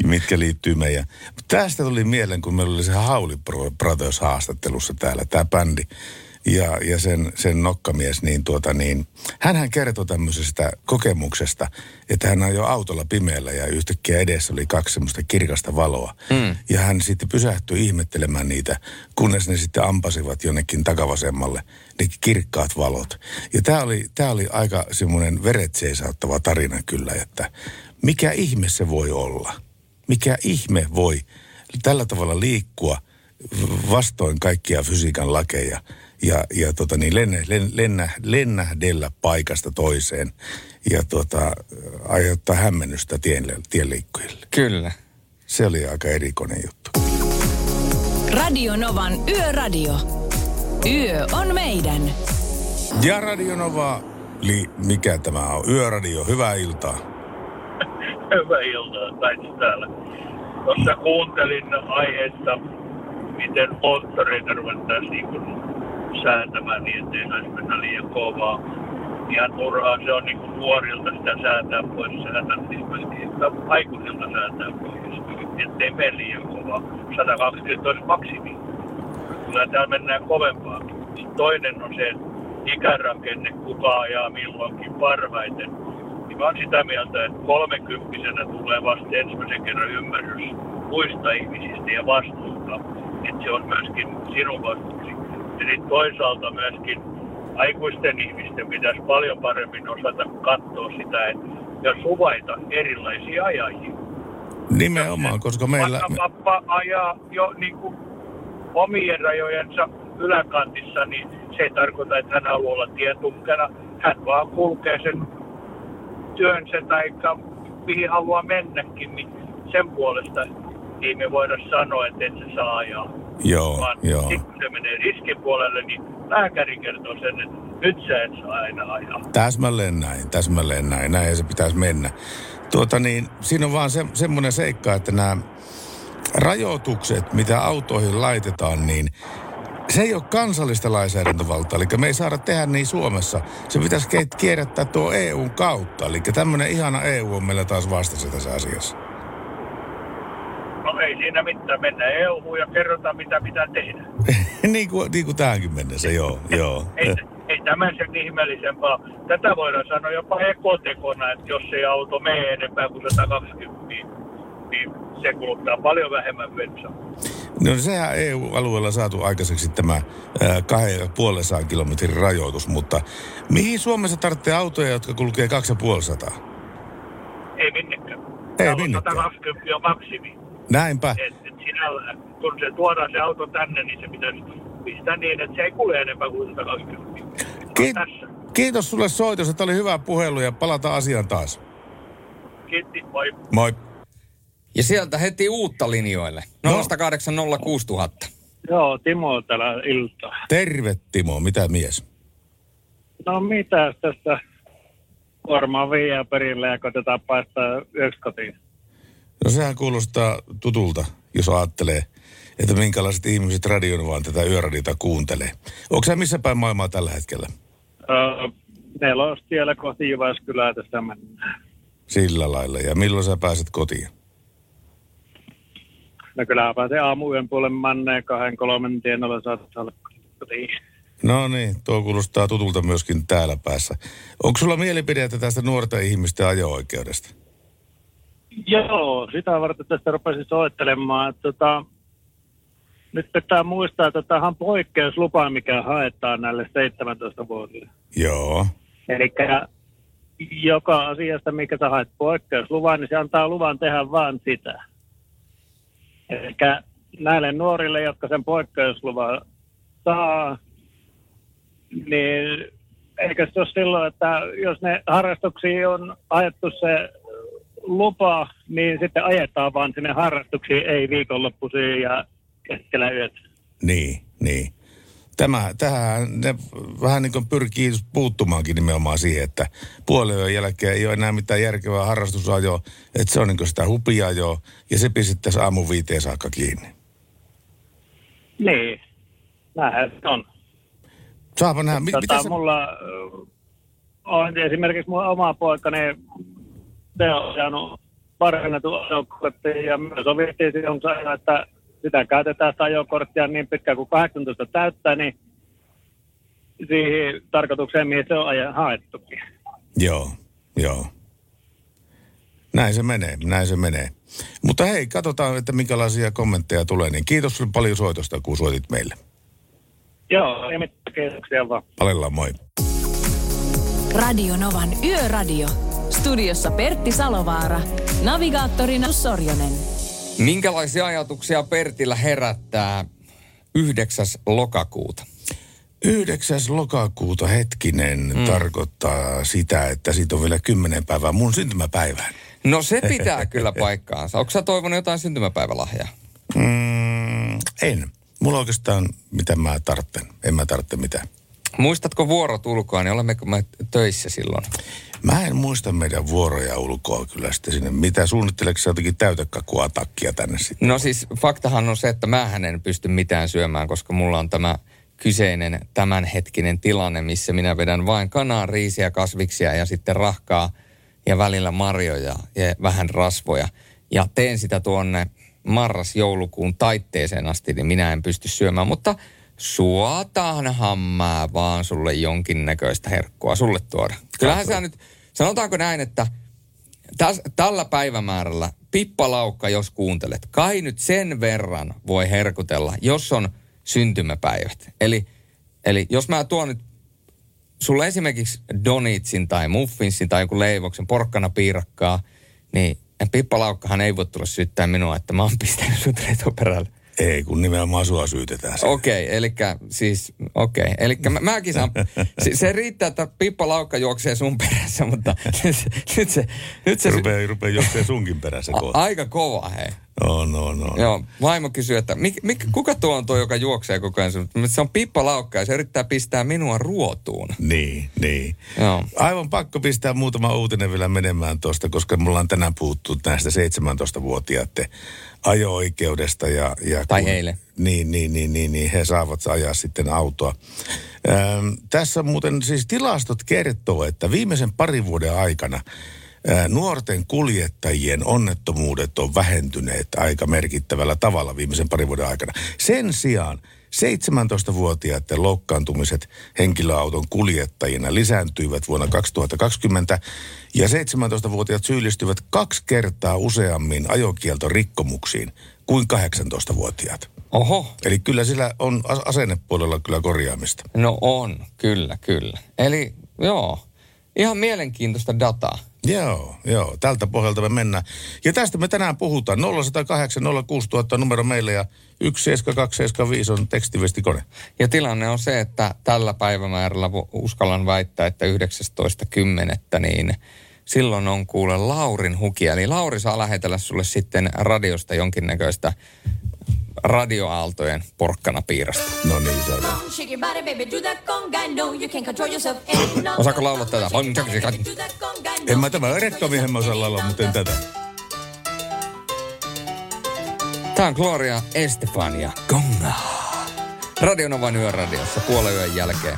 mitkä liittyy meidän. Tästä tuli mieleen, kun meillä oli se Hauli Brothers haastattelussa täällä, tämä bändi ja, ja sen, sen nokkamies, niin, tuota, niin hänhän kertoi tämmöisestä kokemuksesta, että hän ajoi autolla pimeällä ja yhtäkkiä edessä oli kaksi semmoista kirkasta valoa. Mm. Ja hän sitten pysähtyi ihmettelemään niitä, kunnes ne sitten ampasivat jonnekin takavasemmalle ne kirkkaat valot. Ja tämä oli, tää oli aika semmoinen veret seisauttava tarina kyllä, että mikä ihme se voi olla? Mikä ihme voi tällä tavalla liikkua vastoin kaikkia fysiikan lakeja – ja, ja tota niin, lennä, lennä, lennähdellä paikasta toiseen ja tota, aiheuttaa hämmennystä tien, tienliikkujille. Kyllä. Se oli aika erikoinen juttu. Radio Novan Yöradio. Yö on meidän. Ja Radio Nova, li, mikä tämä on? Yöradio, hyvää iltaa. Hyvää iltaa, Taitsi täällä. Tuossa kuuntelin aiheesta, miten moottoreita ruvettaisiin niin säätämään niin, ettei saisi mennä liian kovaa. Ihan turhaa se on niin nuorilta sitä säätää pois, säätämistä myöskin aikuisilta säätää pois, ettei mene liian kovaa. 120 olisi maksimi. Kyllä täällä mennään kovempaa. Toinen on se ikärakenne, kuka ajaa milloinkin parhaiten. Niin mä oon sitä mieltä, että kolmekymppisenä tulee vasta ensimmäisen kerran ymmärrys muista ihmisistä ja vastuuta. Että se on myöskin sinun vastuusi Eli toisaalta myöskin aikuisten ihmisten pitäisi paljon paremmin osata katsoa sitä, että ja suvaita erilaisia ajajia. Nimenomaan, koska meillä... Vaikka pappa ajaa jo niin kuin omien rajojensa yläkantissa, niin se ei tarkoita, että hän haluaa olla tietukkena. Hän vaan kulkee sen työnsä tai mihin haluaa mennäkin, niin sen puolesta ei me voida sanoa, että et se saa ajaa. Joo, Vaan joo. sitten kun se menee riskipuolelle, niin lääkäri kertoo sen, että nyt sä et saa aina ajaa. Täsmälleen näin, täsmälleen näin. Näin se pitäisi mennä. Tuota niin, siinä on vaan se, semmoinen seikka, että nämä rajoitukset, mitä autoihin laitetaan, niin se ei ole kansallista lainsäädäntövaltaa, eli me ei saada tehdä niin Suomessa. Se pitäisi kierrättää tuo EUn kautta, eli tämmöinen ihana EU on meillä taas vastassa tässä asiassa. No ei siinä mitään, mennään eu ja kerrotaan mitä pitää tehdä. niin, kuin, niin kuin tähänkin mennessä, joo. joo. ei, ei tämän sen ihmeellisempaa. Tätä voidaan sanoa jopa ekotekona, että jos ei auto mene enempää kuin 120, niin, niin se kuluttaa paljon vähemmän bensaa. No sehän EU-alueella saatu aikaiseksi tämä kahden ja puolensadan kilometrin rajoitus, mutta mihin Suomessa tarvitsee autoja, jotka kulkee 250? Ei minnekään. Ei minnekään. 120 on maksimi. Näinpä. Et, et sinällä, kun se tuodaan se auto tänne, niin se pitäisi pistää niin, että se ei kulje enempää kuin 120. Ki- kiitos sulle soitos, että oli hyvä puhelu ja palataan asiaan taas. Kiitti, moi. Moi. Ja sieltä heti uutta linjoille. 0806000. Joo, Timo täällä iltaa. Terve Timo, mitä mies? No mitä tästä varmaan viiää perille ja koitetaan päästä yöksi kotiin. No sehän kuulostaa tutulta, jos ajattelee, että minkälaiset ihmiset radion vaan tätä yöradiota kuuntelee. Onko se missä päin maailmaa tällä hetkellä? Öö, nelostiellä kohti Jyväskylää tästä mennään. Sillä lailla. Ja milloin sä pääset kotiin? No kyllä pääsee aamuyön puolen manneen kahden kolmen tienolla saattaa olla kotiin. No niin, tuo kuulostaa tutulta myöskin täällä päässä. Onko sulla mielipidettä tästä nuorten ihmisten ajo-oikeudesta? Joo, sitä varten tästä rupesin soittelemaan. Tota, nyt pitää muistaa, että tämä on poikkeuslupa, mikä haetaan näille 17-vuotiaille. Joo. Eli joka asiasta, mikä sä haet poikkeusluvan, niin se antaa luvan tehdä vain sitä. Eli näille nuorille, jotka sen poikkeusluvan saa, niin eikö se ole silloin, että jos ne harrastuksiin on ajettu se lupa, niin sitten ajetaan vaan sinne harrastuksiin, ei viikonloppuisiin ja keskellä yötä. Niin, niin. Tämä, tähän ne vähän niin kuin pyrkii puuttumaankin nimenomaan siihen, että puolen jälkeen ei ole enää mitään järkevää harrastusajoa, että se on niin sitä hupiajoa ja se pistettäisiin aamu viiteen saakka kiinni. Niin, näinhän se on. Saapa nähdä. Tota, mitä se... Mulla on esimerkiksi mun oma poikani, se on ajanut parannettu ajokortti ja me sovittiin silloin aina, että sitä käytetään sitä ajokorttia niin pitkään kuin 18 täyttää, niin siihen tarkoitukseen, mihin se on ajan haettukin. Joo, joo. Näin se menee, näin se menee. Mutta hei, katsotaan, että minkälaisia kommentteja tulee. Niin kiitos paljon soitosta, kun soitit meille. Joo, ei mitään kiitoksia vaan. Palellaan, moi. Radio Novan Yöradio. Studiossa Pertti Salovaara. Navigaattorina Sorjonen. Minkälaisia ajatuksia Pertillä herättää 9. lokakuuta? 9. lokakuuta hetkinen mm. tarkoittaa sitä, että siitä on vielä kymmenen päivää mun syntymäpäivään. No se pitää kyllä paikkaansa. Onko sä toivonut jotain syntymäpäivälahjaa? Mm, en. Mulla oikeastaan mitä mä tartten. En mä tarvitse mitään. Muistatko vuorot ulkoa, niin olemmeko me töissä silloin? Mä en muista meidän vuoroja ulkoa kyllä sitten sinne. Mitä suunnitteleeko sä jotenkin täytäkakuatakkia tänne sitten? No siis faktahan on se, että mä en pysty mitään syömään, koska mulla on tämä kyseinen tämänhetkinen tilanne, missä minä vedän vain kanaa, riisiä, kasviksia ja sitten rahkaa ja välillä marjoja ja vähän rasvoja. Ja teen sitä tuonne marras-joulukuun taitteeseen asti, niin minä en pysty syömään. Mutta suotaanhan mä vaan sulle jonkinnäköistä herkkua sulle tuoda. Kyllähän sä nyt, sanotaanko näin, että täs, tällä päivämäärällä pippalaukka, jos kuuntelet, kai nyt sen verran voi herkutella, jos on syntymäpäivät. Eli, eli jos mä tuon nyt sulle esimerkiksi donitsin tai muffinsin tai joku leivoksen, porkkana piirakkaa, niin pippalaukkahan ei voi tulla syyttää minua, että mä oon pistänyt sut retoperälle. Ei, kun nimenomaan sua syytetään. Okei, okay, eli siis, okei. Okay. Eli mä, mäkin saan, se, se, riittää, että Pippa Laukka juoksee sun perässä, mutta nyt se... Nyt se, nyt se rupee, rupee juoksee sunkin perässä kohta. Aika kova, hei. No, no, no. Joo, vaimo kysyy, että mik, mik, kuka tuo on tuo, joka juoksee koko ajan? Se on Pippa Laukka ja se yrittää pistää minua ruotuun. Niin, niin. Joo. Aivan pakko pistää muutama uutinen vielä menemään tuosta, koska mulla on tänään puhuttu näistä 17-vuotiaiden ajo-oikeudesta. Ja, ja tai kun, heille. Niin, niin, niin, niin, niin, he saavat ajaa sitten autoa. Ähm, tässä muuten siis tilastot kertoo, että viimeisen parin vuoden aikana nuorten kuljettajien onnettomuudet on vähentyneet aika merkittävällä tavalla viimeisen parin vuoden aikana. Sen sijaan 17-vuotiaiden loukkaantumiset henkilöauton kuljettajina lisääntyivät vuonna 2020 ja 17-vuotiaat syyllistyvät kaksi kertaa useammin ajokieltorikkomuksiin kuin 18-vuotiaat. Oho. Eli kyllä sillä on asennepuolella kyllä korjaamista. No on, kyllä, kyllä. Eli joo, ihan mielenkiintoista dataa. Joo, joo. Tältä pohjalta me mennään. Ja tästä me tänään puhutaan. 0108 06000 numero meille ja 17275 on tekstivestikone. Ja tilanne on se, että tällä päivämäärällä uskallan väittää, että 19.10. niin silloin on kuule Laurin hukia. Eli Lauri saa lähetellä sulle sitten radiosta jonkinnäköistä radioaaltojen porkkana piirasta. No niin, saadaan. Osaako laulaa tätä? En mä tämä rekkomiehen mä osaan laulaa, mutta en tätä. Tää on Gloria Estefania Gonga. Radionovan yöradiossa puolen yön jälkeen.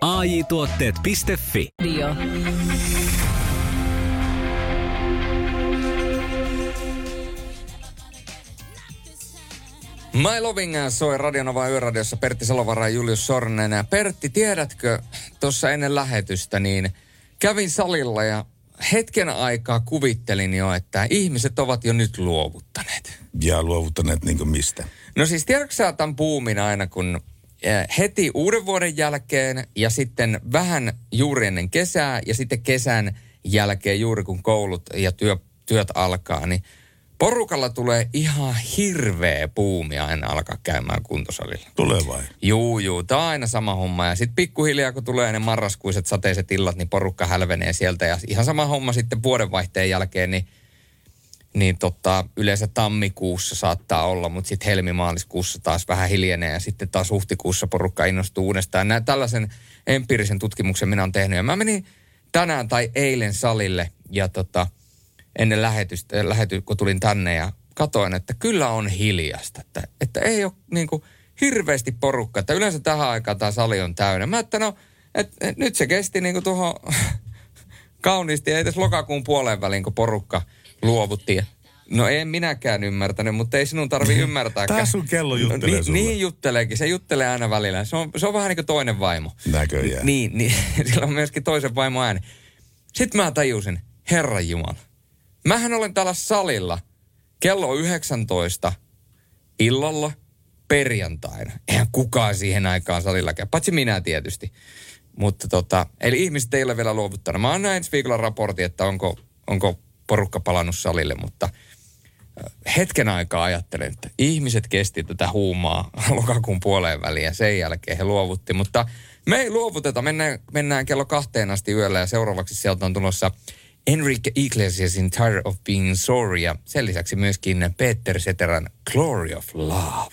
AI Tuotteet.fi. Dio. My Loving soi Radionova Yöradiossa Pertti Salovara ja Julius Sornen. Pertti, tiedätkö, tuossa ennen lähetystä, niin kävin salilla ja hetken aikaa kuvittelin jo, että ihmiset ovat jo nyt luovuttaneet. Ja luovuttaneet niin mistä? No siis tiedätkö sä tämän puumin aina, kun heti uuden vuoden jälkeen ja sitten vähän juuri ennen kesää ja sitten kesän jälkeen juuri kun koulut ja työ, työt alkaa, niin porukalla tulee ihan hirveä puumi aina alkaa käymään kuntosalilla. Tulee vai? Juu, juu. Tämä on aina sama homma. Ja sitten pikkuhiljaa, kun tulee ne marraskuiset sateiset illat, niin porukka hälvenee sieltä. Ja ihan sama homma sitten vuodenvaihteen jälkeen, niin, niin tota, yleensä tammikuussa saattaa olla, mutta sitten helmimaaliskuussa taas vähän hiljenee. Ja sitten taas huhtikuussa porukka innostuu uudestaan. Näin tällaisen empiirisen tutkimuksen minä olen tehnyt. Ja mä menin tänään tai eilen salille ja tota, ennen lähetystä, lähety, kun tulin tänne ja katoin, että kyllä on hiljasta. Että, että ei ole niin kuin, hirveästi porukka. Että yleensä tähän aikaan tämä sali on täynnä. Mä että no, et, et, nyt se kesti niin kuin tuohon kauniisti. Ei edes lokakuun puoleen väliin, kun porukka luovutti. No en minäkään ymmärtänyt, mutta ei sinun tarvi ymmärtää. Tää sun kello juttelee no, sulle. Niin jutteleekin, se juttelee aina välillä. Se on, se on vähän niin kuin toinen vaimo. Näköjään. Niin, niin sillä on myöskin toisen vaimo ääni. Sitten mä tajusin, Herran Jumala. Mähän olen täällä salilla kello 19 illalla perjantaina. Eihän kukaan siihen aikaan salilla käy, paitsi minä tietysti. Mutta tota, eli ihmiset ei ole vielä luovuttanut. Mä annan ensi viikolla raportin, että onko, onko porukka palannut salille, mutta hetken aikaa ajattelen, että ihmiset kesti tätä huumaa lokakuun puoleen väliin ja sen jälkeen he luovutti. Mutta me ei luovuteta, mennään, mennään kello kahteen asti yöllä ja seuraavaksi sieltä on tulossa Enrique Iglesiasin Tired of Being Sorry ja sen lisäksi myöskin Peter Seteran Glory of Love.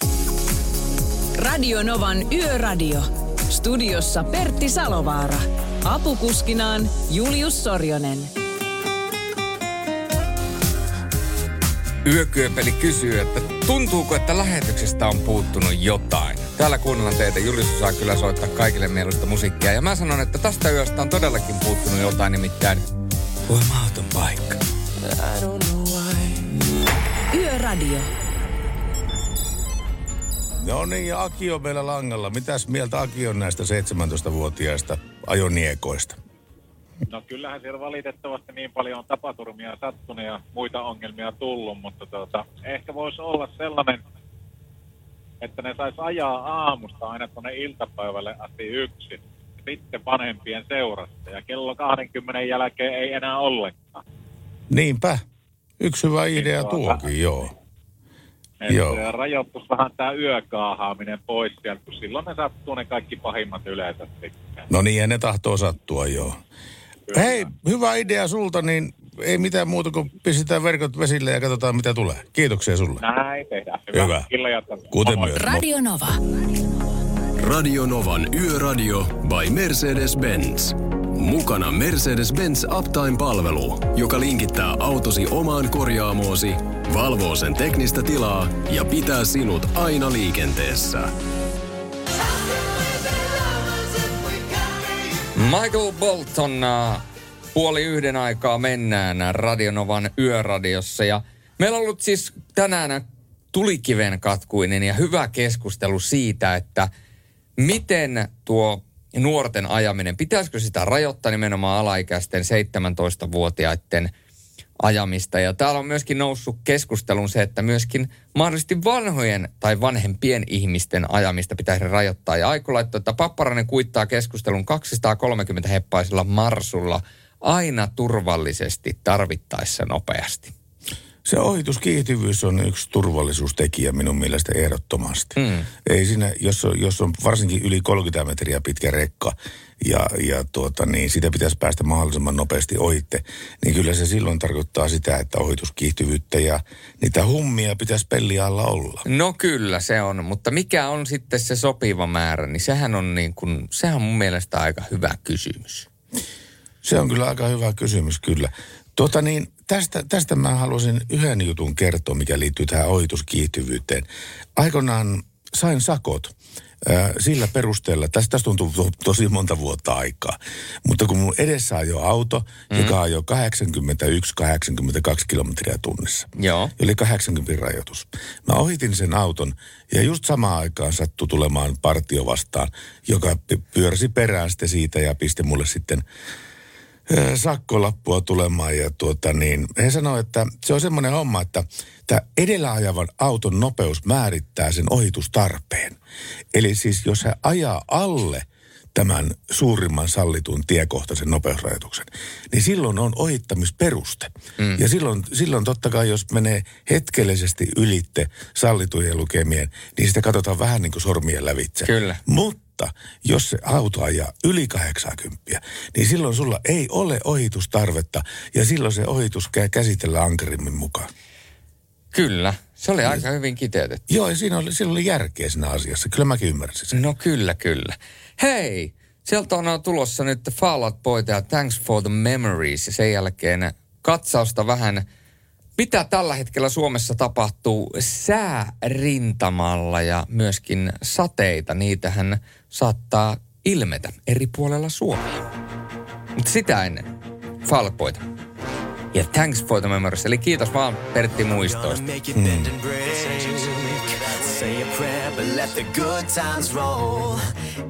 Radio Novan Yöradio. Studiossa Pertti Salovaara. Apukuskinaan Julius Sorjonen. Yökyöpeli kysyy, että tuntuuko, että lähetyksestä on puuttunut jotain? Täällä kuunnellaan teitä. Julius saa kyllä soittaa kaikille mieluista musiikkia. Ja mä sanon, että tästä yöstä on todellakin puuttunut jotain, nimittäin huomauton paikka. Yöradio. No niin, ja Aki on meillä langalla. Mitäs mieltä Aki on näistä 17-vuotiaista ajoniekoista? No kyllähän siellä valitettavasti niin paljon on tapaturmia sattunut ja muita ongelmia tullut, mutta tuota, ehkä voisi olla sellainen, että ne sais ajaa aamusta aina tuonne iltapäivälle asti yksin. Sitten vanhempien seurassa ja kello 20 jälkeen ei enää ollenkaan. Niinpä. Yksi hyvä idea tuota, tuokin, joo. Että Joo. rajoittuisi vähän tämä yökaahaaminen pois sieltä, kun silloin ne sattuu ne kaikki pahimmat yleensä sitten. No niin, ja ne tahtoo sattua, joo. Hei, hyvä idea sulta, niin ei mitään muuta kuin pistetään verkot vesille ja katsotaan mitä tulee. Kiitoksia sulle. Näin tehdään. Hyvä. Hyvä. Illan. Kuten myös. Radio Nova. Radio Novan Yöradio by Mercedes-Benz. Mukana Mercedes-Benz Uptime-palvelu, joka linkittää autosi omaan korjaamoosi, valvoo sen teknistä tilaa ja pitää sinut aina liikenteessä. Michael Bolton, äh, puoli yhden aikaa mennään Radionovan yöradiossa. Ja meillä on ollut siis tänään tulikiven katkuinen ja hyvä keskustelu siitä, että miten tuo nuorten ajaminen, pitäisikö sitä rajoittaa nimenomaan alaikäisten 17-vuotiaiden ajamista. Ja täällä on myöskin noussut keskustelun se, että myöskin mahdollisesti vanhojen tai vanhempien ihmisten ajamista pitäisi rajoittaa. Ja Aiku laittoi, että Papparainen kuittaa keskustelun 230 heppaisella marsulla aina turvallisesti, tarvittaessa nopeasti. Se ohituskiihtyvyys on yksi turvallisuustekijä minun mielestä ehdottomasti. Mm. Ei siinä, jos on, jos on varsinkin yli 30 metriä pitkä rekka ja, ja tuota, niin sitä pitäisi päästä mahdollisimman nopeasti ohitte, niin kyllä se silloin tarkoittaa sitä, että ohituskiihtyvyyttä ja niitä hummia pitäisi pelli alla olla. No kyllä se on, mutta mikä on sitten se sopiva määrä, niin sehän on niin kuin, sehän on mun mielestä aika hyvä kysymys. Se on kyllä aika hyvä kysymys, kyllä. Tuota niin, tästä, tästä mä haluaisin yhden jutun kertoa, mikä liittyy tähän ohituskiihtyvyyteen. Aikoinaan sain sakot sillä perusteella, tästä, tästä tuntuu to, tosi monta vuotta aikaa, mutta kun mun edessä ajoi auto, mm. joka ajoi 81-82 kilometriä tunnissa. Joo. Eli 80 rajoitus. Mä ohitin sen auton ja just samaan aikaan sattui tulemaan partio vastaan, joka py- pyörsi perään sitten siitä ja pisti mulle sitten sakkolappua tulemaan ja tuota niin, he sanoo, että se on semmoinen homma, että tämä edellä ajavan auton nopeus määrittää sen ohitustarpeen. Eli siis jos he ajaa alle tämän suurimman sallitun tiekohtaisen nopeusrajoituksen, niin silloin on ohittamisperuste. Mm. Ja silloin, silloin totta kai, jos menee hetkellisesti ylitte sallitujen lukemien, niin sitä katsotaan vähän niin kuin sormien lävitse. Kyllä. Mutta jos se auto ajaa yli 80, niin silloin sulla ei ole ohitustarvetta ja silloin se ohitus kä- käsitellään ankarimmin mukaan. Kyllä, se oli aika hyvin kiteytetty. Joo, ja siinä oli, siinä oli järkeä siinä asiassa. Kyllä mäkin ymmärsin sen. No kyllä, kyllä. Hei, sieltä on tulossa nyt Fall Out Boy ja Thanks for the Memories. Ja sen jälkeen katsausta vähän, mitä tällä hetkellä Suomessa tapahtuu säärintamalla ja myöskin sateita. Niitähän saattaa ilmetä eri puolella Suomea. Mutta sitä ennen, Boyta. Ja thanks for the memories. Eli kiitos vaan Pertti muistoista. Say a prayer, but let the good times roll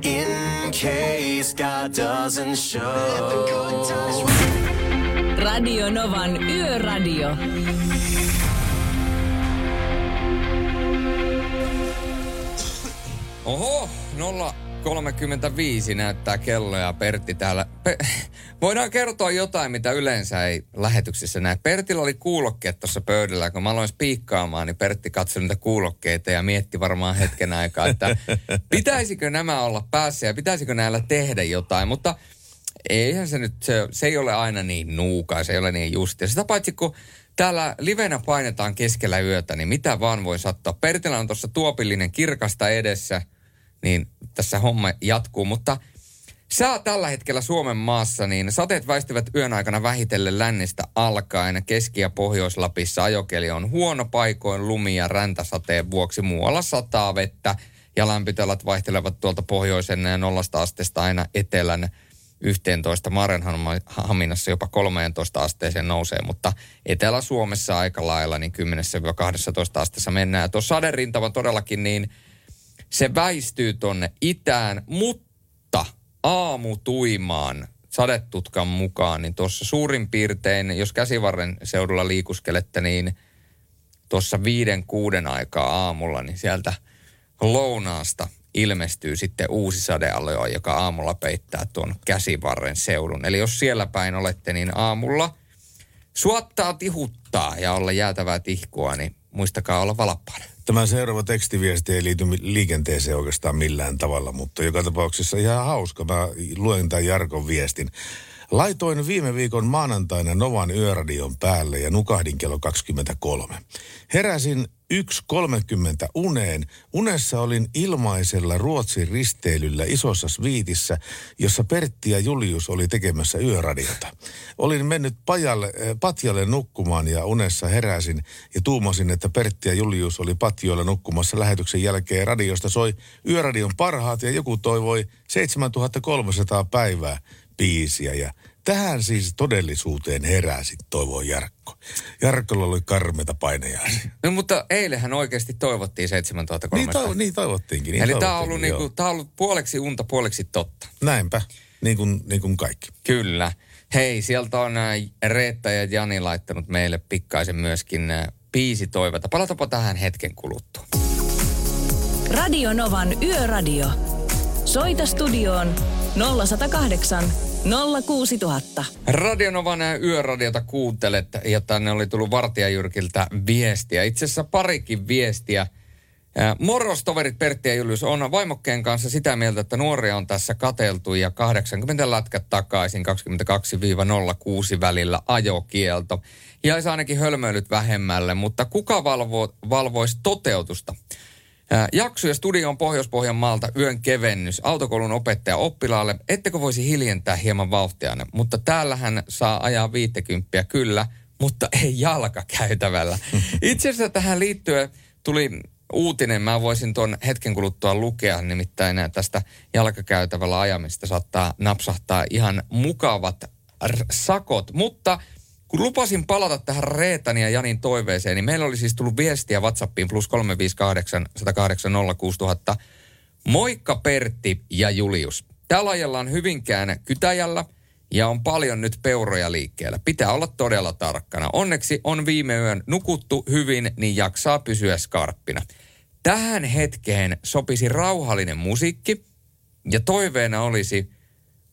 in case God doesn't show. Radio Novan Yöradio. Oho, 035 näyttää kello ja Pertti täällä. Pe- Voidaan kertoa jotain, mitä yleensä ei lähetyksissä näe. Pertillä oli kuulokkeet tuossa pöydällä. Kun mä aloin spiikkaamaan, niin Pertti katsoi niitä kuulokkeita ja mietti varmaan hetken aikaa, että pitäisikö nämä olla päässä ja pitäisikö näillä tehdä jotain. Mutta eihän se nyt, se, se ei ole aina niin nuukaa, se ei ole niin justia. Sitä paitsi kun täällä livenä painetaan keskellä yötä, niin mitä vaan voi sattua. Pertillä on tuossa tuopillinen kirkasta edessä, niin tässä homma jatkuu. Mutta sää tällä hetkellä Suomen maassa, niin sateet väistyvät yön aikana vähitellen lännistä alkaen. Keski- ja Pohjois-Lapissa ajokeli on huono paikoin lumi- ja räntäsateen vuoksi. Muualla sataa vettä ja lämpötilat vaihtelevat tuolta pohjoisen nollasta asteesta aina etelän 11 Marenhaminassa jopa 13 asteeseen nousee, mutta Etelä-Suomessa aika lailla niin 10-12 asteessa mennään. Ja tuossa saderintama todellakin niin se väistyy tonne itään, mutta aamutuimaan sadetutkan mukaan, niin tuossa suurin piirtein, jos käsivarren seudulla liikuskelette, niin tuossa viiden kuuden aikaa aamulla, niin sieltä lounaasta ilmestyy sitten uusi sadealue, joka aamulla peittää tuon käsivarren seudun. Eli jos siellä päin olette, niin aamulla suottaa tihuttaa ja olla jäätävää tihkua, niin muistakaa olla valappaana. Tämä seuraava tekstiviesti ei liity liikenteeseen oikeastaan millään tavalla, mutta joka tapauksessa ihan hauska. Mä luen tämän Jarkon viestin. Laitoin viime viikon maanantaina Novan yöradion päälle ja nukahdin kello 23. Heräsin 1.30 uneen. Unessa olin ilmaisella Ruotsin risteilyllä isossa sviitissä, jossa Pertti ja Julius oli tekemässä yöradiota. Olin mennyt pajalle, äh, patjalle nukkumaan ja unessa heräsin ja tuumasin, että Pertti ja Julius oli patjoilla nukkumassa lähetyksen jälkeen. Radiosta soi yöradion parhaat ja joku toivoi 7300 päivää biisiä ja tähän siis todellisuuteen heräsit, toivoi Jarkko. Jarkkolla oli karmeita painejaisia. No mutta eilähän oikeasti toivottiin 7300. Niin, toivo, niin toivottiinkin. Niin Eli tämä on, ollut niinku, tää on ollut puoleksi unta, puoleksi totta. Näinpä, niin kuin, niin kuin kaikki. Kyllä. Hei, sieltä on ä, Reetta ja Jani laittanut meille pikkaisen myöskin ä, biisitoivetta. Palatapa tähän hetken kuluttua. Radio Novan Yöradio. Soita studioon 0108 06000. Radionovan yöradiota kuuntelet ja tänne oli tullut Vartijajyrkiltä viestiä. Itse asiassa parikin viestiä. Moros, toverit Pertti ja Julius on vaimokkeen kanssa sitä mieltä, että nuoria on tässä kateltu ja 80 lätkät takaisin 22-06 välillä ajokielto. Jäisi ainakin hölmöilyt vähemmälle, mutta kuka valvo, valvoisi toteutusta? Ää, Jakso ja studio on Pohjois-Pohjanmaalta yön kevennys autokoulun opettaja oppilaalle. Ettekö voisi hiljentää hieman vauhtianne? Mutta täällähän saa ajaa 50 kyllä, mutta ei jalkakäytävällä. Itse asiassa tähän liittyen tuli uutinen, mä voisin tuon hetken kuluttua lukea, nimittäin tästä jalkakäytävällä ajamista saattaa napsahtaa ihan mukavat r- sakot, mutta kun lupasin palata tähän Reetan ja Janin toiveeseen, niin meillä oli siis tullut viestiä WhatsAppiin plus 358 108 Moikka Pertti ja Julius. Täällä ajellaan Hyvinkään Kytäjällä ja on paljon nyt peuroja liikkeellä. Pitää olla todella tarkkana. Onneksi on viime yön nukuttu hyvin, niin jaksaa pysyä skarppina. Tähän hetkeen sopisi rauhallinen musiikki ja toiveena olisi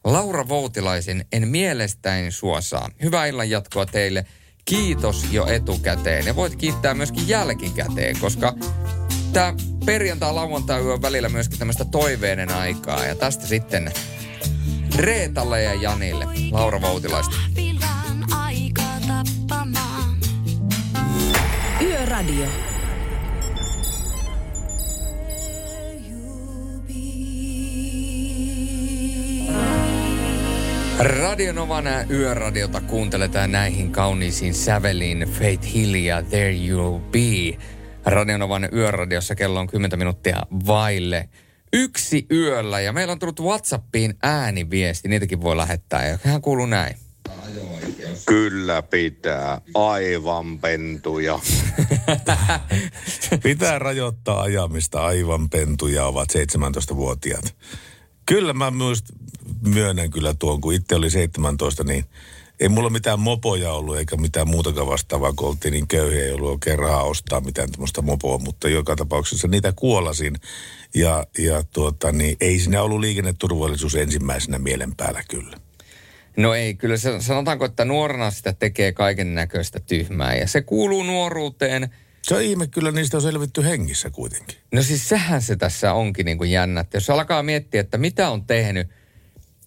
Laura Voutilaisen En mielestäin suosaa. Hyvää illan jatkoa teille. Kiitos jo etukäteen. Ja voit kiittää myöskin jälkikäteen, koska tämä perjantai lauantai on välillä myöskin tämmöistä toiveiden aikaa. Ja tästä sitten Reetalle ja Janille, Laura Voutilaista. Yöradio. Radionovan yöradiota kuunteletaan näihin kauniisiin säveliin Faith Hill ja There You'll Be. Radionovan yöradiossa kello on 10 minuuttia vaille yksi yöllä ja meillä on tullut Whatsappiin ääniviesti, niitäkin voi lähettää ja hän kuuluu näin. Kyllä pitää. Aivan pentuja. Pitää rajoittaa ajamista. Aivan pentuja ovat 17-vuotiaat. Kyllä mä myös myönnän kyllä tuon, kun itse oli 17, niin ei mulla mitään mopoja ollut eikä mitään muutakaan vastaavaa, kun oltiin niin köyhiä, ei ollut oikein rahaa ostaa mitään tämmöistä mopoa, mutta joka tapauksessa niitä kuolasin. Ja, ja tuota, niin ei siinä ollut liikenneturvallisuus ensimmäisenä mielen päällä kyllä. No ei, kyllä se, sanotaanko, että nuorena sitä tekee kaiken näköistä tyhmää ja se kuuluu nuoruuteen. Se on ihme, kyllä niistä on selvitty hengissä kuitenkin. No siis sehän se tässä onkin niin kuin jännä, jos alkaa miettiä, että mitä on tehnyt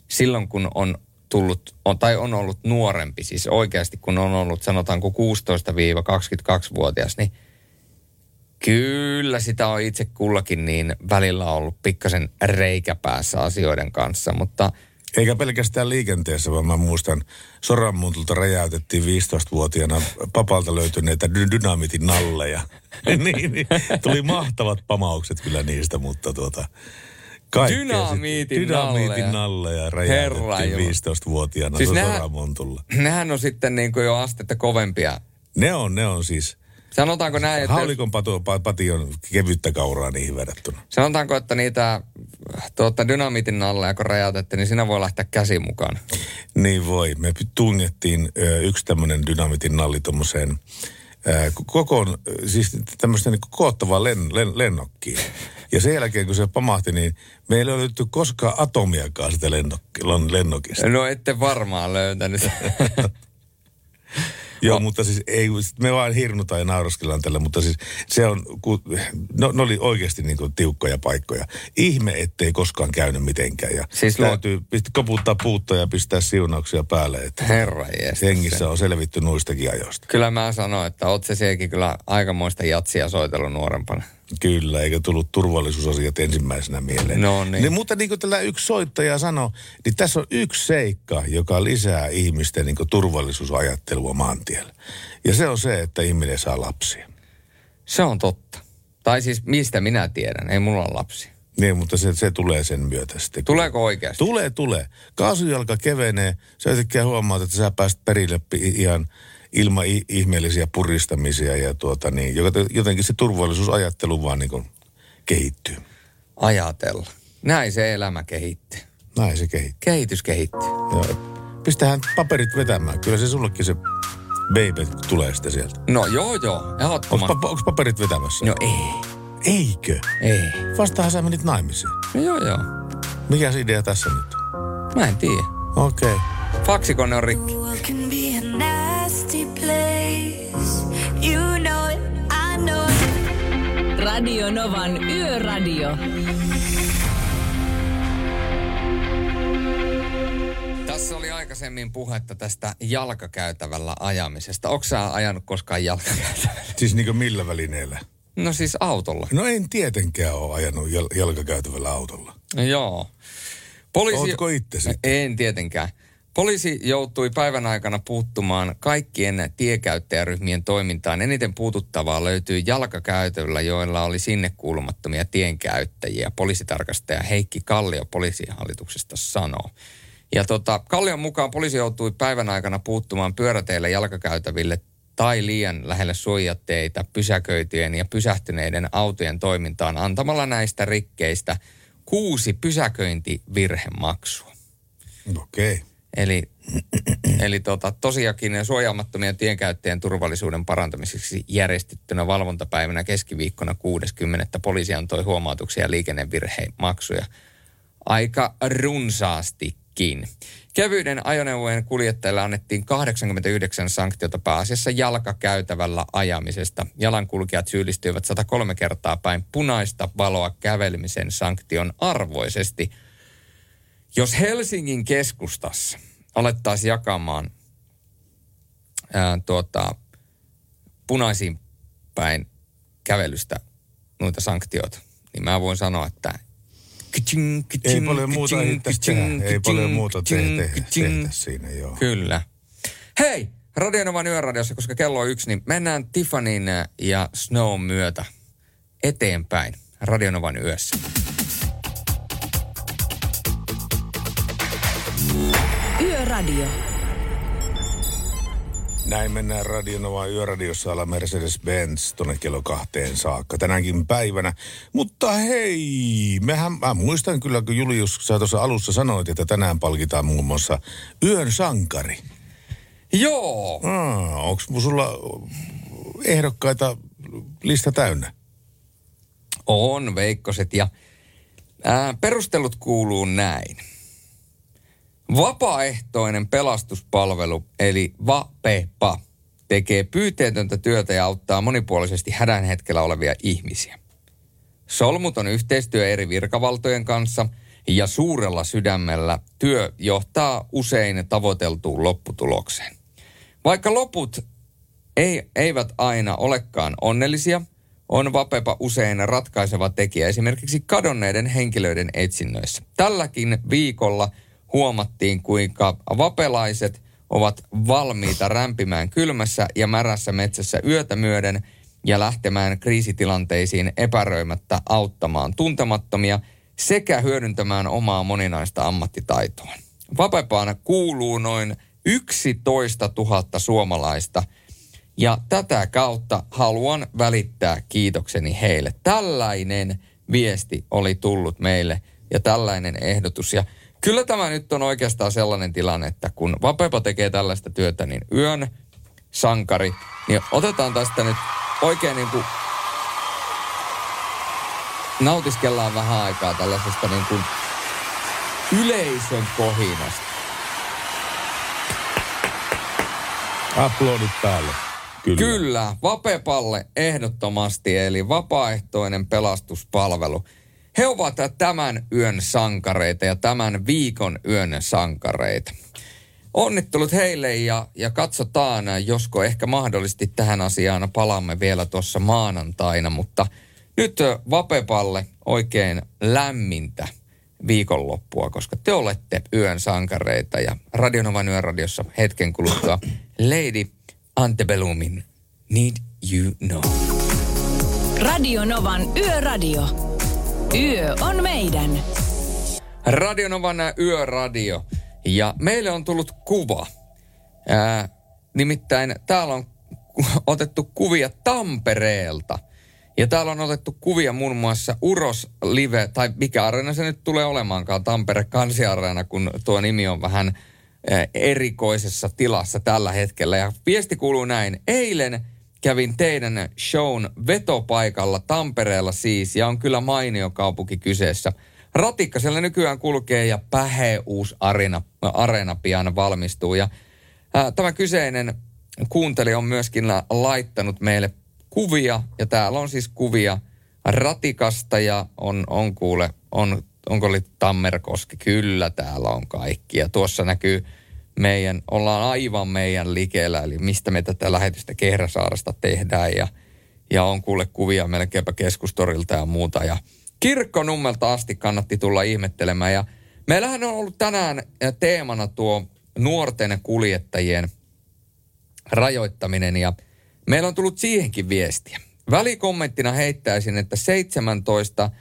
silloin, kun on tullut, on, tai on ollut nuorempi, siis oikeasti kun on ollut sanotaanko 16-22-vuotias, niin kyllä sitä on itse kullakin niin välillä ollut pikkasen reikäpäässä asioiden kanssa, mutta – eikä pelkästään liikenteessä, vaan mä muistan Soranmuntulta räjäytettiin 15-vuotiaana papalta löytyneitä dy- dynamitin nalleja. niin, niin, tuli mahtavat pamaukset kyllä niistä, mutta tuota... Dynamiitin, dynamiitin nalleja räjäytettiin 15-vuotiaana siis Soranmuntulla. Nehän on sitten niin kuin jo astetta kovempia. Ne on, ne on siis... Sanotaanko näin, että... Haulikon patu, pati on kevyttä kauraa niihin verrattuna. Sanotaanko, että niitä tuota, dynamitin alla, kun räjäytettiin, niin siinä voi lähteä käsi mukaan. Niin voi. Me tungettiin yksi tämmöinen dynamitin nalli tuommoiseen kokoon, siis tämmöistä niin koottavaa len, len, lennokkiin. Ja sen jälkeen, kun se pamahti, niin meillä ei löytynyt koskaan atomiakaan sitä lennokki, lennokista. No ette varmaan löytänyt. Joo, mutta siis ei, me vaan hirnutaan ja nauraskellaan tällä, mutta siis se on, no, ne oli oikeasti niin kuin tiukkoja paikkoja. Ihme, ettei koskaan käynyt mitenkään. Ja siis täytyy lo... koputtaa puuttoja ja pistää siunauksia päälle. Että Herra Hengissä on selvitty nuistakin ajoista. Kyllä mä sanoin, että oot se siekin kyllä aikamoista jatsia soitellut nuorempana. Kyllä, eikä tullut turvallisuusasiat ensimmäisenä mieleen. No niin. niin mutta niin kuin tällä yksi soittaja sanoi, niin tässä on yksi seikka, joka lisää ihmisten niin turvallisuusajattelua maantiellä. Ja se on se, että ihminen saa lapsia. Se on totta. Tai siis mistä minä tiedän, ei mulla ole lapsia. Niin, mutta se, se tulee sen myötä sitten. Tuleeko oikeasti? Tulee, tulee. Kaasujalka kevenee, sä yhtäkkiä huomaat, että sä pääst perille ihan ilman ihmeellisiä puristamisia ja tuota niin, jotenkin se turvallisuusajattelu vaan niin kuin kehittyy. Ajatella. Näin se elämä kehittyy. Näin se kehittyy. Kehitys kehittyy. Joo. Pistähän paperit vetämään. Kyllä se sullekin se baby tulee sitten sieltä. No joo joo, ehdottomasti. Onko, onko paperit vetämässä? No ei. Eikö? Ei. Vastahan sä menit naimisiin. No joo joo. Mikä se idea tässä nyt Mä en tiedä. Okei. Okay. Faksikone on rikki. Radio Novan Yöradio. Tässä oli aikaisemmin puhetta tästä jalkakäytävällä ajamisesta. Onko sä ajanut koskaan jalkakäytävällä? Siis niin kuin millä välineellä? No siis autolla. No en tietenkään ole ajanut jal- jalkakäytävällä autolla. No joo. Poliisi... Ootko itse sitten? En tietenkään. Poliisi joutui päivän aikana puuttumaan kaikkien tiekäyttäjäryhmien toimintaan. Eniten puututtavaa löytyy jalkakäytöllä, joilla oli sinne kuulumattomia tienkäyttäjiä. Poliisitarkastaja Heikki Kallio poliisihallituksesta sanoo. Ja tota, Kallion mukaan poliisi joutui päivän aikana puuttumaan pyöräteillä jalkakäytäville tai liian lähellä suojatteita pysäköityjen ja pysähtyneiden autojen toimintaan antamalla näistä rikkeistä kuusi pysäköintivirhemaksua. Okei. Okay. Eli, eli tota, tosiaankin suojaamattomien tienkäyttäjien turvallisuuden parantamiseksi järjestettynä valvontapäivänä keskiviikkona 60. poliisi antoi huomautuksia liikennevirhemaksuja aika runsaastikin. Kevyiden ajoneuvojen kuljettajille annettiin 89 sanktiota pääasiassa jalkakäytävällä ajamisesta. Jalankulkijat syyllistyivät 103 kertaa päin punaista valoa kävelemisen sanktion arvoisesti. Jos Helsingin keskustassa alettaisiin jakamaan ää, tuota, punaisiin päin kävelystä noita sanktioita, niin mä voin sanoa, että Kaching, kaching, Ei paljon muuta kaching, tehdä. Ei paljon muuta tehdä, tehdä siinä, joo. Kyllä. Hei, Radionovan yöradiossa, koska kello on yksi, niin mennään Tiffanin ja Snow myötä eteenpäin Radionovan yössä. Yöradio. Näin mennään Radionova yöradiossa alla Mercedes-Benz tuonne kello kahteen saakka tänäkin päivänä. Mutta hei, mehän, mä muistan kyllä, kun Julius, sä tuossa alussa sanoit, että tänään palkitaan muun muassa yön sankari. Joo. Ah, onko sulla ehdokkaita lista täynnä? On, Veikkoset. Ja ää, perustelut kuuluu näin. Vapaaehtoinen pelastuspalvelu, eli VAPEPA, tekee pyyteetöntä työtä ja auttaa monipuolisesti hädän hetkellä olevia ihmisiä. Solmuton yhteistyö eri virkavaltojen kanssa ja suurella sydämellä työ johtaa usein tavoiteltuun lopputulokseen. Vaikka loput ei, eivät aina olekaan onnellisia, on Vapepa usein ratkaiseva tekijä esimerkiksi kadonneiden henkilöiden etsinnöissä. Tälläkin viikolla huomattiin, kuinka vapelaiset ovat valmiita rämpimään kylmässä ja märässä metsässä yötä myöden ja lähtemään kriisitilanteisiin epäröimättä auttamaan tuntemattomia sekä hyödyntämään omaa moninaista ammattitaitoa. Vapepaan kuuluu noin 11 000 suomalaista ja tätä kautta haluan välittää kiitokseni heille. Tällainen viesti oli tullut meille ja tällainen ehdotus. Ja kyllä tämä nyt on oikeastaan sellainen tilanne, että kun Vapepa tekee tällaista työtä, niin yön sankari, niin otetaan tästä nyt oikein niin kuin nautiskellaan vähän aikaa tällaisesta niin kuin yleisön kohinasta. Aplodit päälle. Kyllä. Kyllä, Vapepalle ehdottomasti, eli vapaaehtoinen pelastuspalvelu. He ovat tämän yön sankareita ja tämän viikon yön sankareita. Onnittelut heille ja, ja katsotaan, josko ehkä mahdollisesti tähän asiaan palaamme vielä tuossa maanantaina, mutta nyt Vapepalle oikein lämmintä viikonloppua, koska te olette yön sankareita ja Radionovan yöradiossa hetken kuluttua Lady Antebellumin Need You Know. Radio Novan Yöradio. Yö on meidän. Radionovan yöradio. Ja meille on tullut kuva. Ää, nimittäin täällä on otettu kuvia Tampereelta. Ja täällä on otettu kuvia muun muassa Uros Live, tai mikä areena se nyt tulee olemaankaan, Tampere Kansiareena, kun tuo nimi on vähän erikoisessa tilassa tällä hetkellä. Ja viesti kuuluu näin. Eilen kävin teidän shown vetopaikalla Tampereella siis, ja on kyllä mainio kaupunki kyseessä. Ratikka siellä nykyään kulkee ja pähe uusi arena, areena pian valmistuu. Ja ää, tämä kyseinen kuuntelija on myöskin la- laittanut meille kuvia, ja täällä on siis kuvia ratikasta ja on, on kuule, on, onko oli Tammerkoski? Kyllä täällä on kaikki. Ja tuossa näkyy meidän, ollaan aivan meidän likeellä, eli mistä me tätä lähetystä Kehräsaarasta tehdään ja, ja on kuule kuvia melkeinpä keskustorilta ja muuta. Ja kirkkonummelta asti kannatti tulla ihmettelemään ja meillähän on ollut tänään eh, teemana tuo nuorten kuljettajien rajoittaminen ja meillä on tullut siihenkin viestiä. Välikommenttina heittäisin, että 17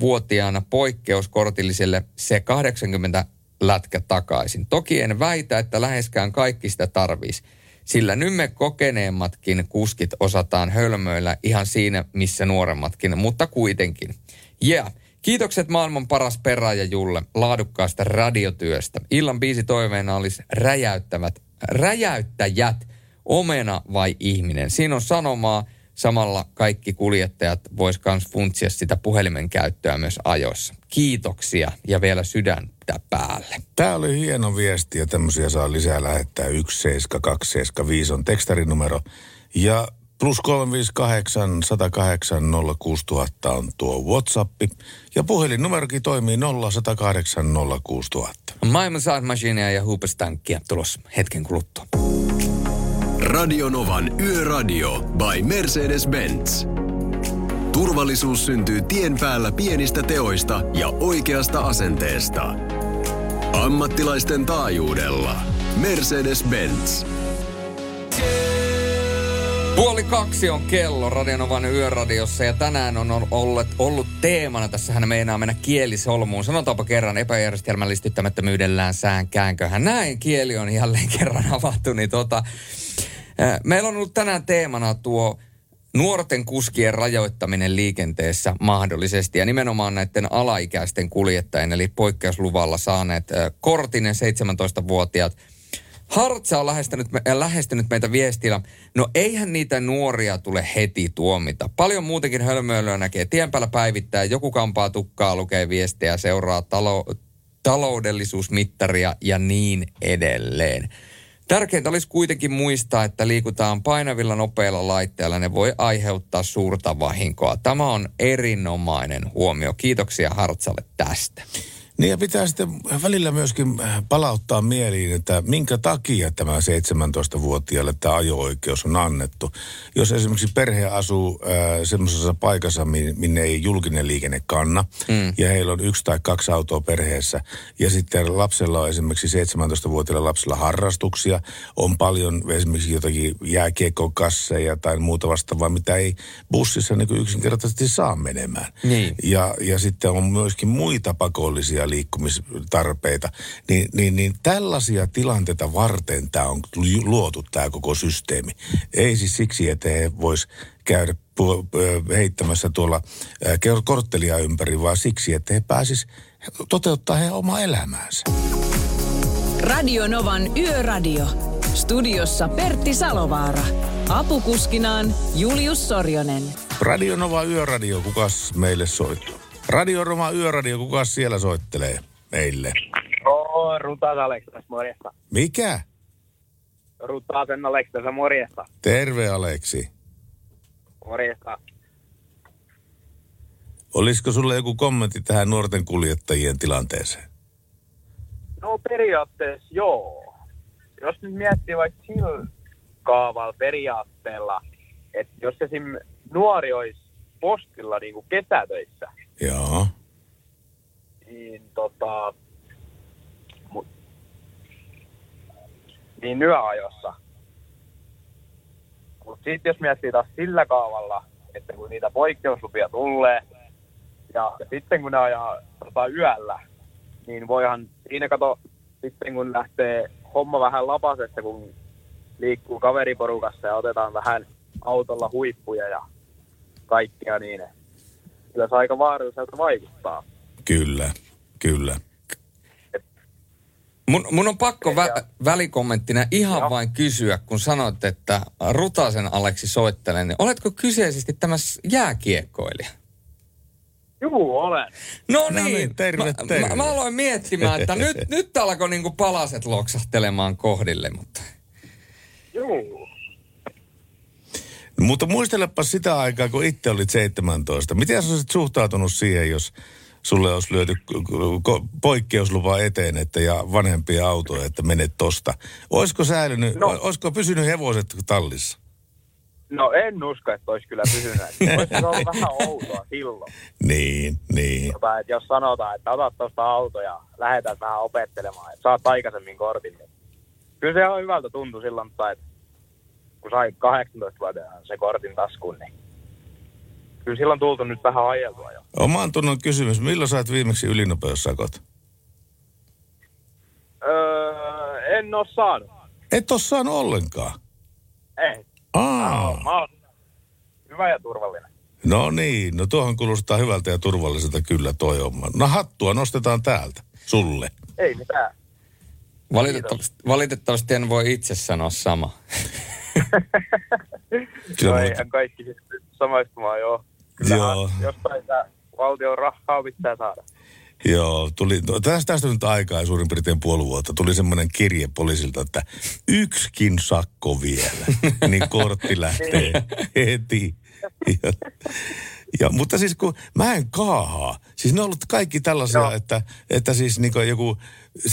vuotiaana poikkeuskortilliselle se 80 lätkä takaisin. Toki en väitä, että läheskään kaikki sitä tarvisi, sillä nymme kokeneemmatkin kuskit osataan hölmöillä ihan siinä, missä nuoremmatkin, mutta kuitenkin. Ja Kiitokset maailman paras perä ja Julle laadukkaasta radiotyöstä. Illan biisi toiveena olisi räjäyttävät, räjäyttäjät, omena vai ihminen. Siinä on sanomaa, samalla kaikki kuljettajat vois kans funtsia sitä puhelimen käyttöä myös ajoissa. Kiitoksia ja vielä sydäntä päälle. Tämä oli hieno viesti ja tämmöisiä saa lisää lähettää 17275 on tekstarinumero. Ja plus 358 108 06000 on tuo Whatsappi. Ja puhelinnumerokin toimii 0108 06000. Maailman Machinea ja Hoopestankia tulossa hetken kuluttua. Radionovan Yöradio by Mercedes-Benz. Turvallisuus syntyy tien päällä pienistä teoista ja oikeasta asenteesta. Ammattilaisten taajuudella. Mercedes-Benz. Puoli kaksi on kello Radionovan yöradiossa ja tänään on ollut, ollut teemana, tässähän meinaa mennä kielisolmuun. Sanotaanpa kerran epäjärjestelmällistyttämättömyydellään sään käänköhän. Näin kieli on jälleen kerran avattu, niin tota, Meillä on ollut tänään teemana tuo nuorten kuskien rajoittaminen liikenteessä mahdollisesti ja nimenomaan näiden alaikäisten kuljettajien eli poikkeusluvalla saaneet kortinen 17-vuotiaat. Hartsa on lähestynyt, lähestynyt meitä viestillä, no eihän niitä nuoria tule heti tuomita. Paljon muutenkin hölmöilyä näkee tien päällä päivittää, joku kampaa tukkaa, lukee viestejä, seuraa talo, taloudellisuusmittaria ja niin edelleen. Tärkeintä olisi kuitenkin muistaa, että liikutaan painavilla nopeilla laitteilla. Ne voi aiheuttaa suurta vahinkoa. Tämä on erinomainen huomio. Kiitoksia Hartsalle tästä. Niin ja pitää sitten välillä myöskin äh, palauttaa mieliin, että minkä takia tämä 17-vuotiaalle tämä ajo-oikeus on annettu. Jos esimerkiksi perhe asuu äh, semmoisessa paikassa, minne ei julkinen liikenne kanna, mm. ja heillä on yksi tai kaksi autoa perheessä, ja sitten lapsella on esimerkiksi 17-vuotiailla lapsella harrastuksia, on paljon esimerkiksi jotakin jääkiekokasseja tai muuta vastaavaa, mitä ei bussissa niin yksinkertaisesti saa menemään. Niin. Ja, ja sitten on myöskin muita pakollisia liikkumistarpeita, niin, niin, niin tällaisia tilanteita varten tämä on luotu tämä koko systeemi. Ei siis siksi, että he vois käydä heittämässä tuolla korttelia ympäri, vaan siksi, että he pääsis toteuttaa heidän omaa elämäänsä. Radio Novan Yöradio. Studiossa Pertti Salovaara. Apukuskinaan Julius Sorjonen. Radio Nova Yöradio, kukas meille soittaa? Radio Roma Yöradio, kuka siellä soittelee meille? Oo, Rutas Alex morjesta. Mikä? Rutasen tässä morjesta. Terve Aleksi. Morjesta. Olisiko sulle joku kommentti tähän nuorten kuljettajien tilanteeseen? No periaatteessa joo. Jos nyt miettii vaikka sillä kaavalla periaatteella, että jos esim. nuori olisi postilla niin kuin kesätöissä, Joo. Niin tota... Mu, niin yöajossa. Mutta sitten jos miettii taas sillä kaavalla, että kun niitä poikkeuslupia tulee, ja sitten kun ne ajaa tota, yöllä, niin voihan siinä kato, sitten kun lähtee homma vähän lapasesta, kun liikkuu kaveriporukassa ja otetaan vähän autolla huippuja ja kaikkea niin, kyllä se aika vaaralliselta vaikuttaa. Kyllä, kyllä. Mun, mun on pakko vä- välikommenttina ihan Joo. vain kysyä, kun sanoit, että Rutasen Aleksi soittelee, niin oletko kyseisesti tämä jääkiekkoilija? Juu, olen. No No niin, niin, terve, mä, terve. Mä, mä aloin miettimään, että nyt, nyt alkoi niinku palaset loksahtelemaan kohdille, mutta... Juu. Mutta muistelepa sitä aikaa, kun itse olit 17. Miten sä olisit suhtautunut siihen, jos sulle olisi lyöty poikkeuslupa eteen että ja vanhempia autoja, että menet tosta. Olisiko säilynyt, no. olisiko pysynyt hevoset tallissa? No en usko, että olisi kyllä pysynyt. Olisi ollut vähän outoa silloin. Niin, niin. Tota, että jos sanotaan, että otat tuosta auto ja lähdetään vähän opettelemaan, että saat aikaisemmin kortin. Niin kyllä se on hyvältä tuntui silloin, mutta että kun sai 18-vuotiaana se kortin taskuun, niin kyllä silloin tultu nyt vähän ajeltua jo. Oman tunnon kysymys, milloin sait viimeksi ylinopeussakot? Öö, en oo saanut. Et ole saanut ollenkaan. Ei. Aa. Mä oon hyvä ja turvallinen. No niin, no tuohon kuulostaa hyvältä ja turvalliselta kyllä toi homma. No hattua nostetaan täältä, sulle. Ei mitään. Valitettavasti, valitettavasti en voi itse sanoa sama. Kyllä no eihän kaikki siis samaistumaan, joo. Kyllähän Joo. jostain sitä valtion rahaa pitää saada. Joo, tuli, no, tästä, tästä on nyt aikaa suurin piirtein puoli vuotta. Tuli semmoinen kirje poliisilta, että yksikin sakko vielä, niin kortti lähtee heti. Ja, ja, mutta siis kun mä en kaahaa, siis ne on ollut kaikki tällaisia, että, että siis niin joku 7-15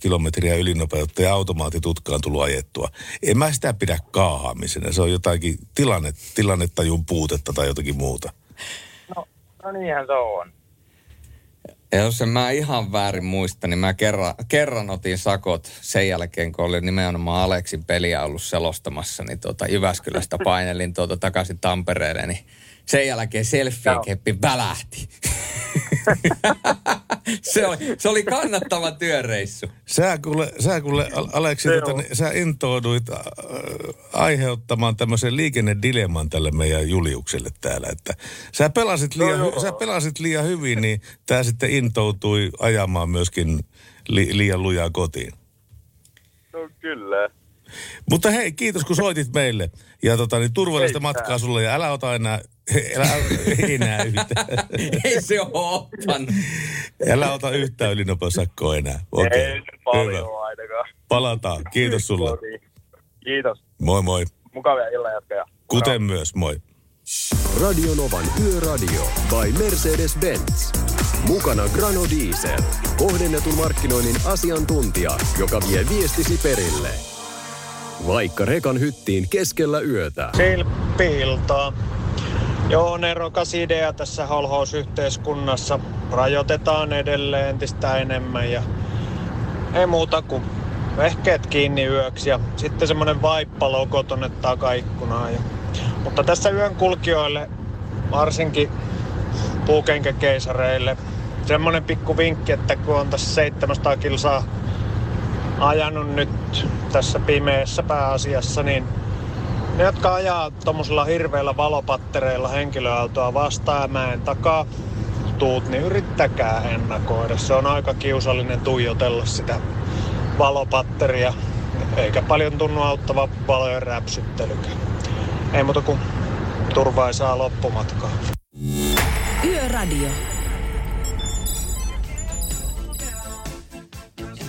kilometriä ylinopeutta ja automaatitutkaan tullut ajettua. En mä sitä pidä kaahaamisena, se on jotakin tilanne, tilannetajun puutetta tai jotakin muuta. No niinhän se on. Ja jos en mä ihan väärin muista, niin mä kerran, kerran otin sakot sen jälkeen, kun oli nimenomaan Aleksin peliä ollut selostamassa, niin tuota Jyväskylästä painelin tuota takaisin Tampereelle, niin sen jälkeen selfien keppi välähti. se, oli, se oli kannattava työreissu. Sä kuule, sä kuule Al- Aleksi, Se tota, niin, sä intouduit äh, aiheuttamaan tämmöisen liikennedilemman tälle meidän Juliukselle täällä. Että sä, pelasit liian, No sä pelasit liian hyvin, niin tää sitten intoutui ajamaan myöskin li, liian lujaa kotiin. No kyllä. Mutta hei, kiitos kun soitit meille. Ja tota, niin turvallista Ei matkaa sulle ja älä ota enää, älä, enää yhtään. Ei se ole ottanut. Älä ota yhtään ylinopeusakkoa enää. Okei, Ei paljon hyvä. ainakaan. Palataan. Kiitos sulle. Kiitos. Moi moi. Mukavia illanjatkoja. Kuten myös, moi. Radionovan Yöradio by Mercedes-Benz. Mukana Grano Diesel. Kohdennetun markkinoinnin asiantuntija, joka vie viestisi perille. Vaikka rekan hyttiin keskellä yötä. Silppiltaa. Joo, nerokas idea tässä holhousyhteiskunnassa. Rajoitetaan edelleen entistä enemmän ja ei muuta kuin vehkeet kiinni yöksi ja sitten semmonen vaippalogo tonne takaikkunaan. Ja... Mutta tässä yön kulkijoille, varsinkin puukenkäkeisareille, semmonen pikku vinkki, että kun on tässä 700 kilsaa ajanut nyt tässä pimeässä pääasiassa, niin ne, jotka ajaa tuommoisilla hirveillä valopattereilla henkilöautoa vastaan mäen takaa tuut, niin yrittäkää ennakoida. Se on aika kiusallinen tuijotella sitä valopatteria, eikä paljon tunnu auttava valojen räpsyttelykään. Ei muuta kuin turvaisaa loppumatkaa. Yöradio.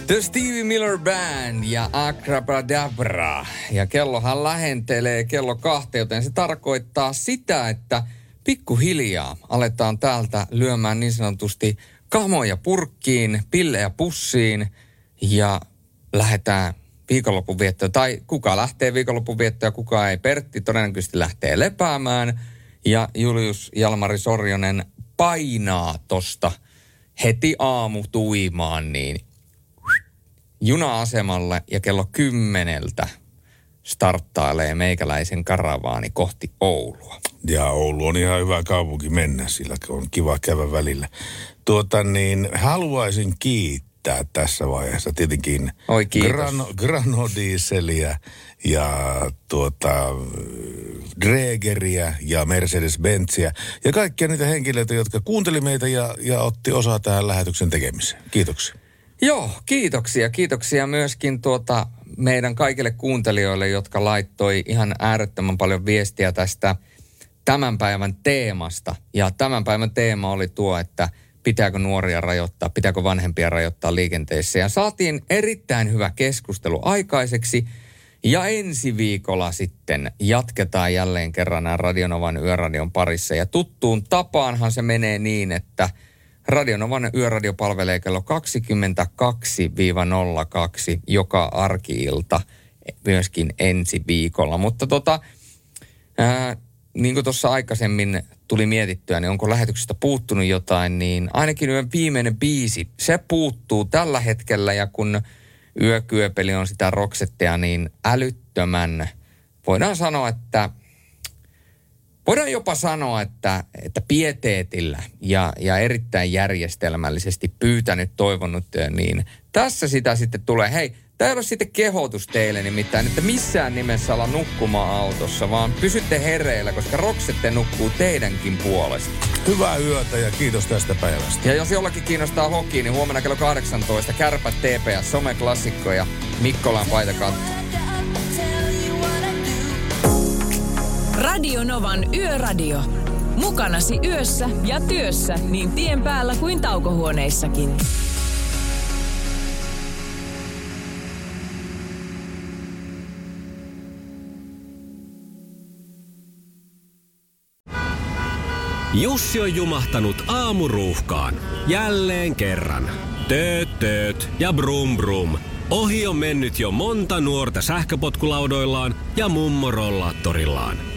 The Stevie Miller Band ja Akrabadabra. Ja kellohan lähentelee kello kahta, joten se tarkoittaa sitä, että pikkuhiljaa aletaan täältä lyömään niin sanotusti kamoja purkkiin, pillejä pussiin ja lähdetään viikonlopun viettoon. Tai kuka lähtee viikonlopun viettoon ja kuka ei. Pertti todennäköisesti lähtee lepäämään ja Julius Jalmari Sorjonen painaa tosta heti aamu tuimaan, niin juna-asemalle ja kello kymmeneltä starttailee meikäläisen karavaani kohti Oulua. Ja Oulu on ihan hyvä kaupunki mennä, sillä on kiva käydä välillä. Tuota niin, haluaisin kiittää tässä vaiheessa tietenkin Oi, kiitos. Grano, Granodieseliä ja tuota, Dregeriä ja Mercedes-Benziä ja kaikkia niitä henkilöitä, jotka kuunteli meitä ja, ja otti osaa tähän lähetyksen tekemiseen. Kiitoksia. Joo, kiitoksia. Kiitoksia myöskin tuota meidän kaikille kuuntelijoille, jotka laittoi ihan äärettömän paljon viestiä tästä tämän päivän teemasta. Ja tämän päivän teema oli tuo, että pitääkö nuoria rajoittaa, pitääkö vanhempia rajoittaa liikenteessä. Ja saatiin erittäin hyvä keskustelu aikaiseksi. Ja ensi viikolla sitten jatketaan jälleen kerran nämä Radionovan yöradion parissa. Ja tuttuun tapaanhan se menee niin, että Radionovan yöradio palvelee kello 22-02 joka arkiilta myöskin ensi viikolla. Mutta tota, ää, niin kuin tuossa aikaisemmin tuli mietittyä, niin onko lähetyksestä puuttunut jotain, niin ainakin yön viimeinen biisi, se puuttuu tällä hetkellä ja kun yökyöpeli on sitä roksettea, niin älyttömän, voidaan sanoa, että Voidaan jopa sanoa, että, että pieteetillä ja, ja erittäin järjestelmällisesti pyytänyt, toivonut, niin tässä sitä sitten tulee. Hei, Tämä ei ole sitten kehotus teille nimittäin, että missään nimessä olla nukkumaan autossa, vaan pysytte hereillä, koska Roksette nukkuu teidänkin puolesta. Hyvää yötä ja kiitos tästä päivästä. Ja jos jollakin kiinnostaa hoki, niin huomenna kello 18 Kärpät TPS, someklassikko ja Mikkolan paita katto. Radio Novan Yöradio. Mukanasi yössä ja työssä niin tien päällä kuin taukohuoneissakin. Jussi on jumahtanut aamuruuhkaan. Jälleen kerran. Tööt, tööt ja brum brum. Ohi on mennyt jo monta nuorta sähköpotkulaudoillaan ja mummorollaattorillaan.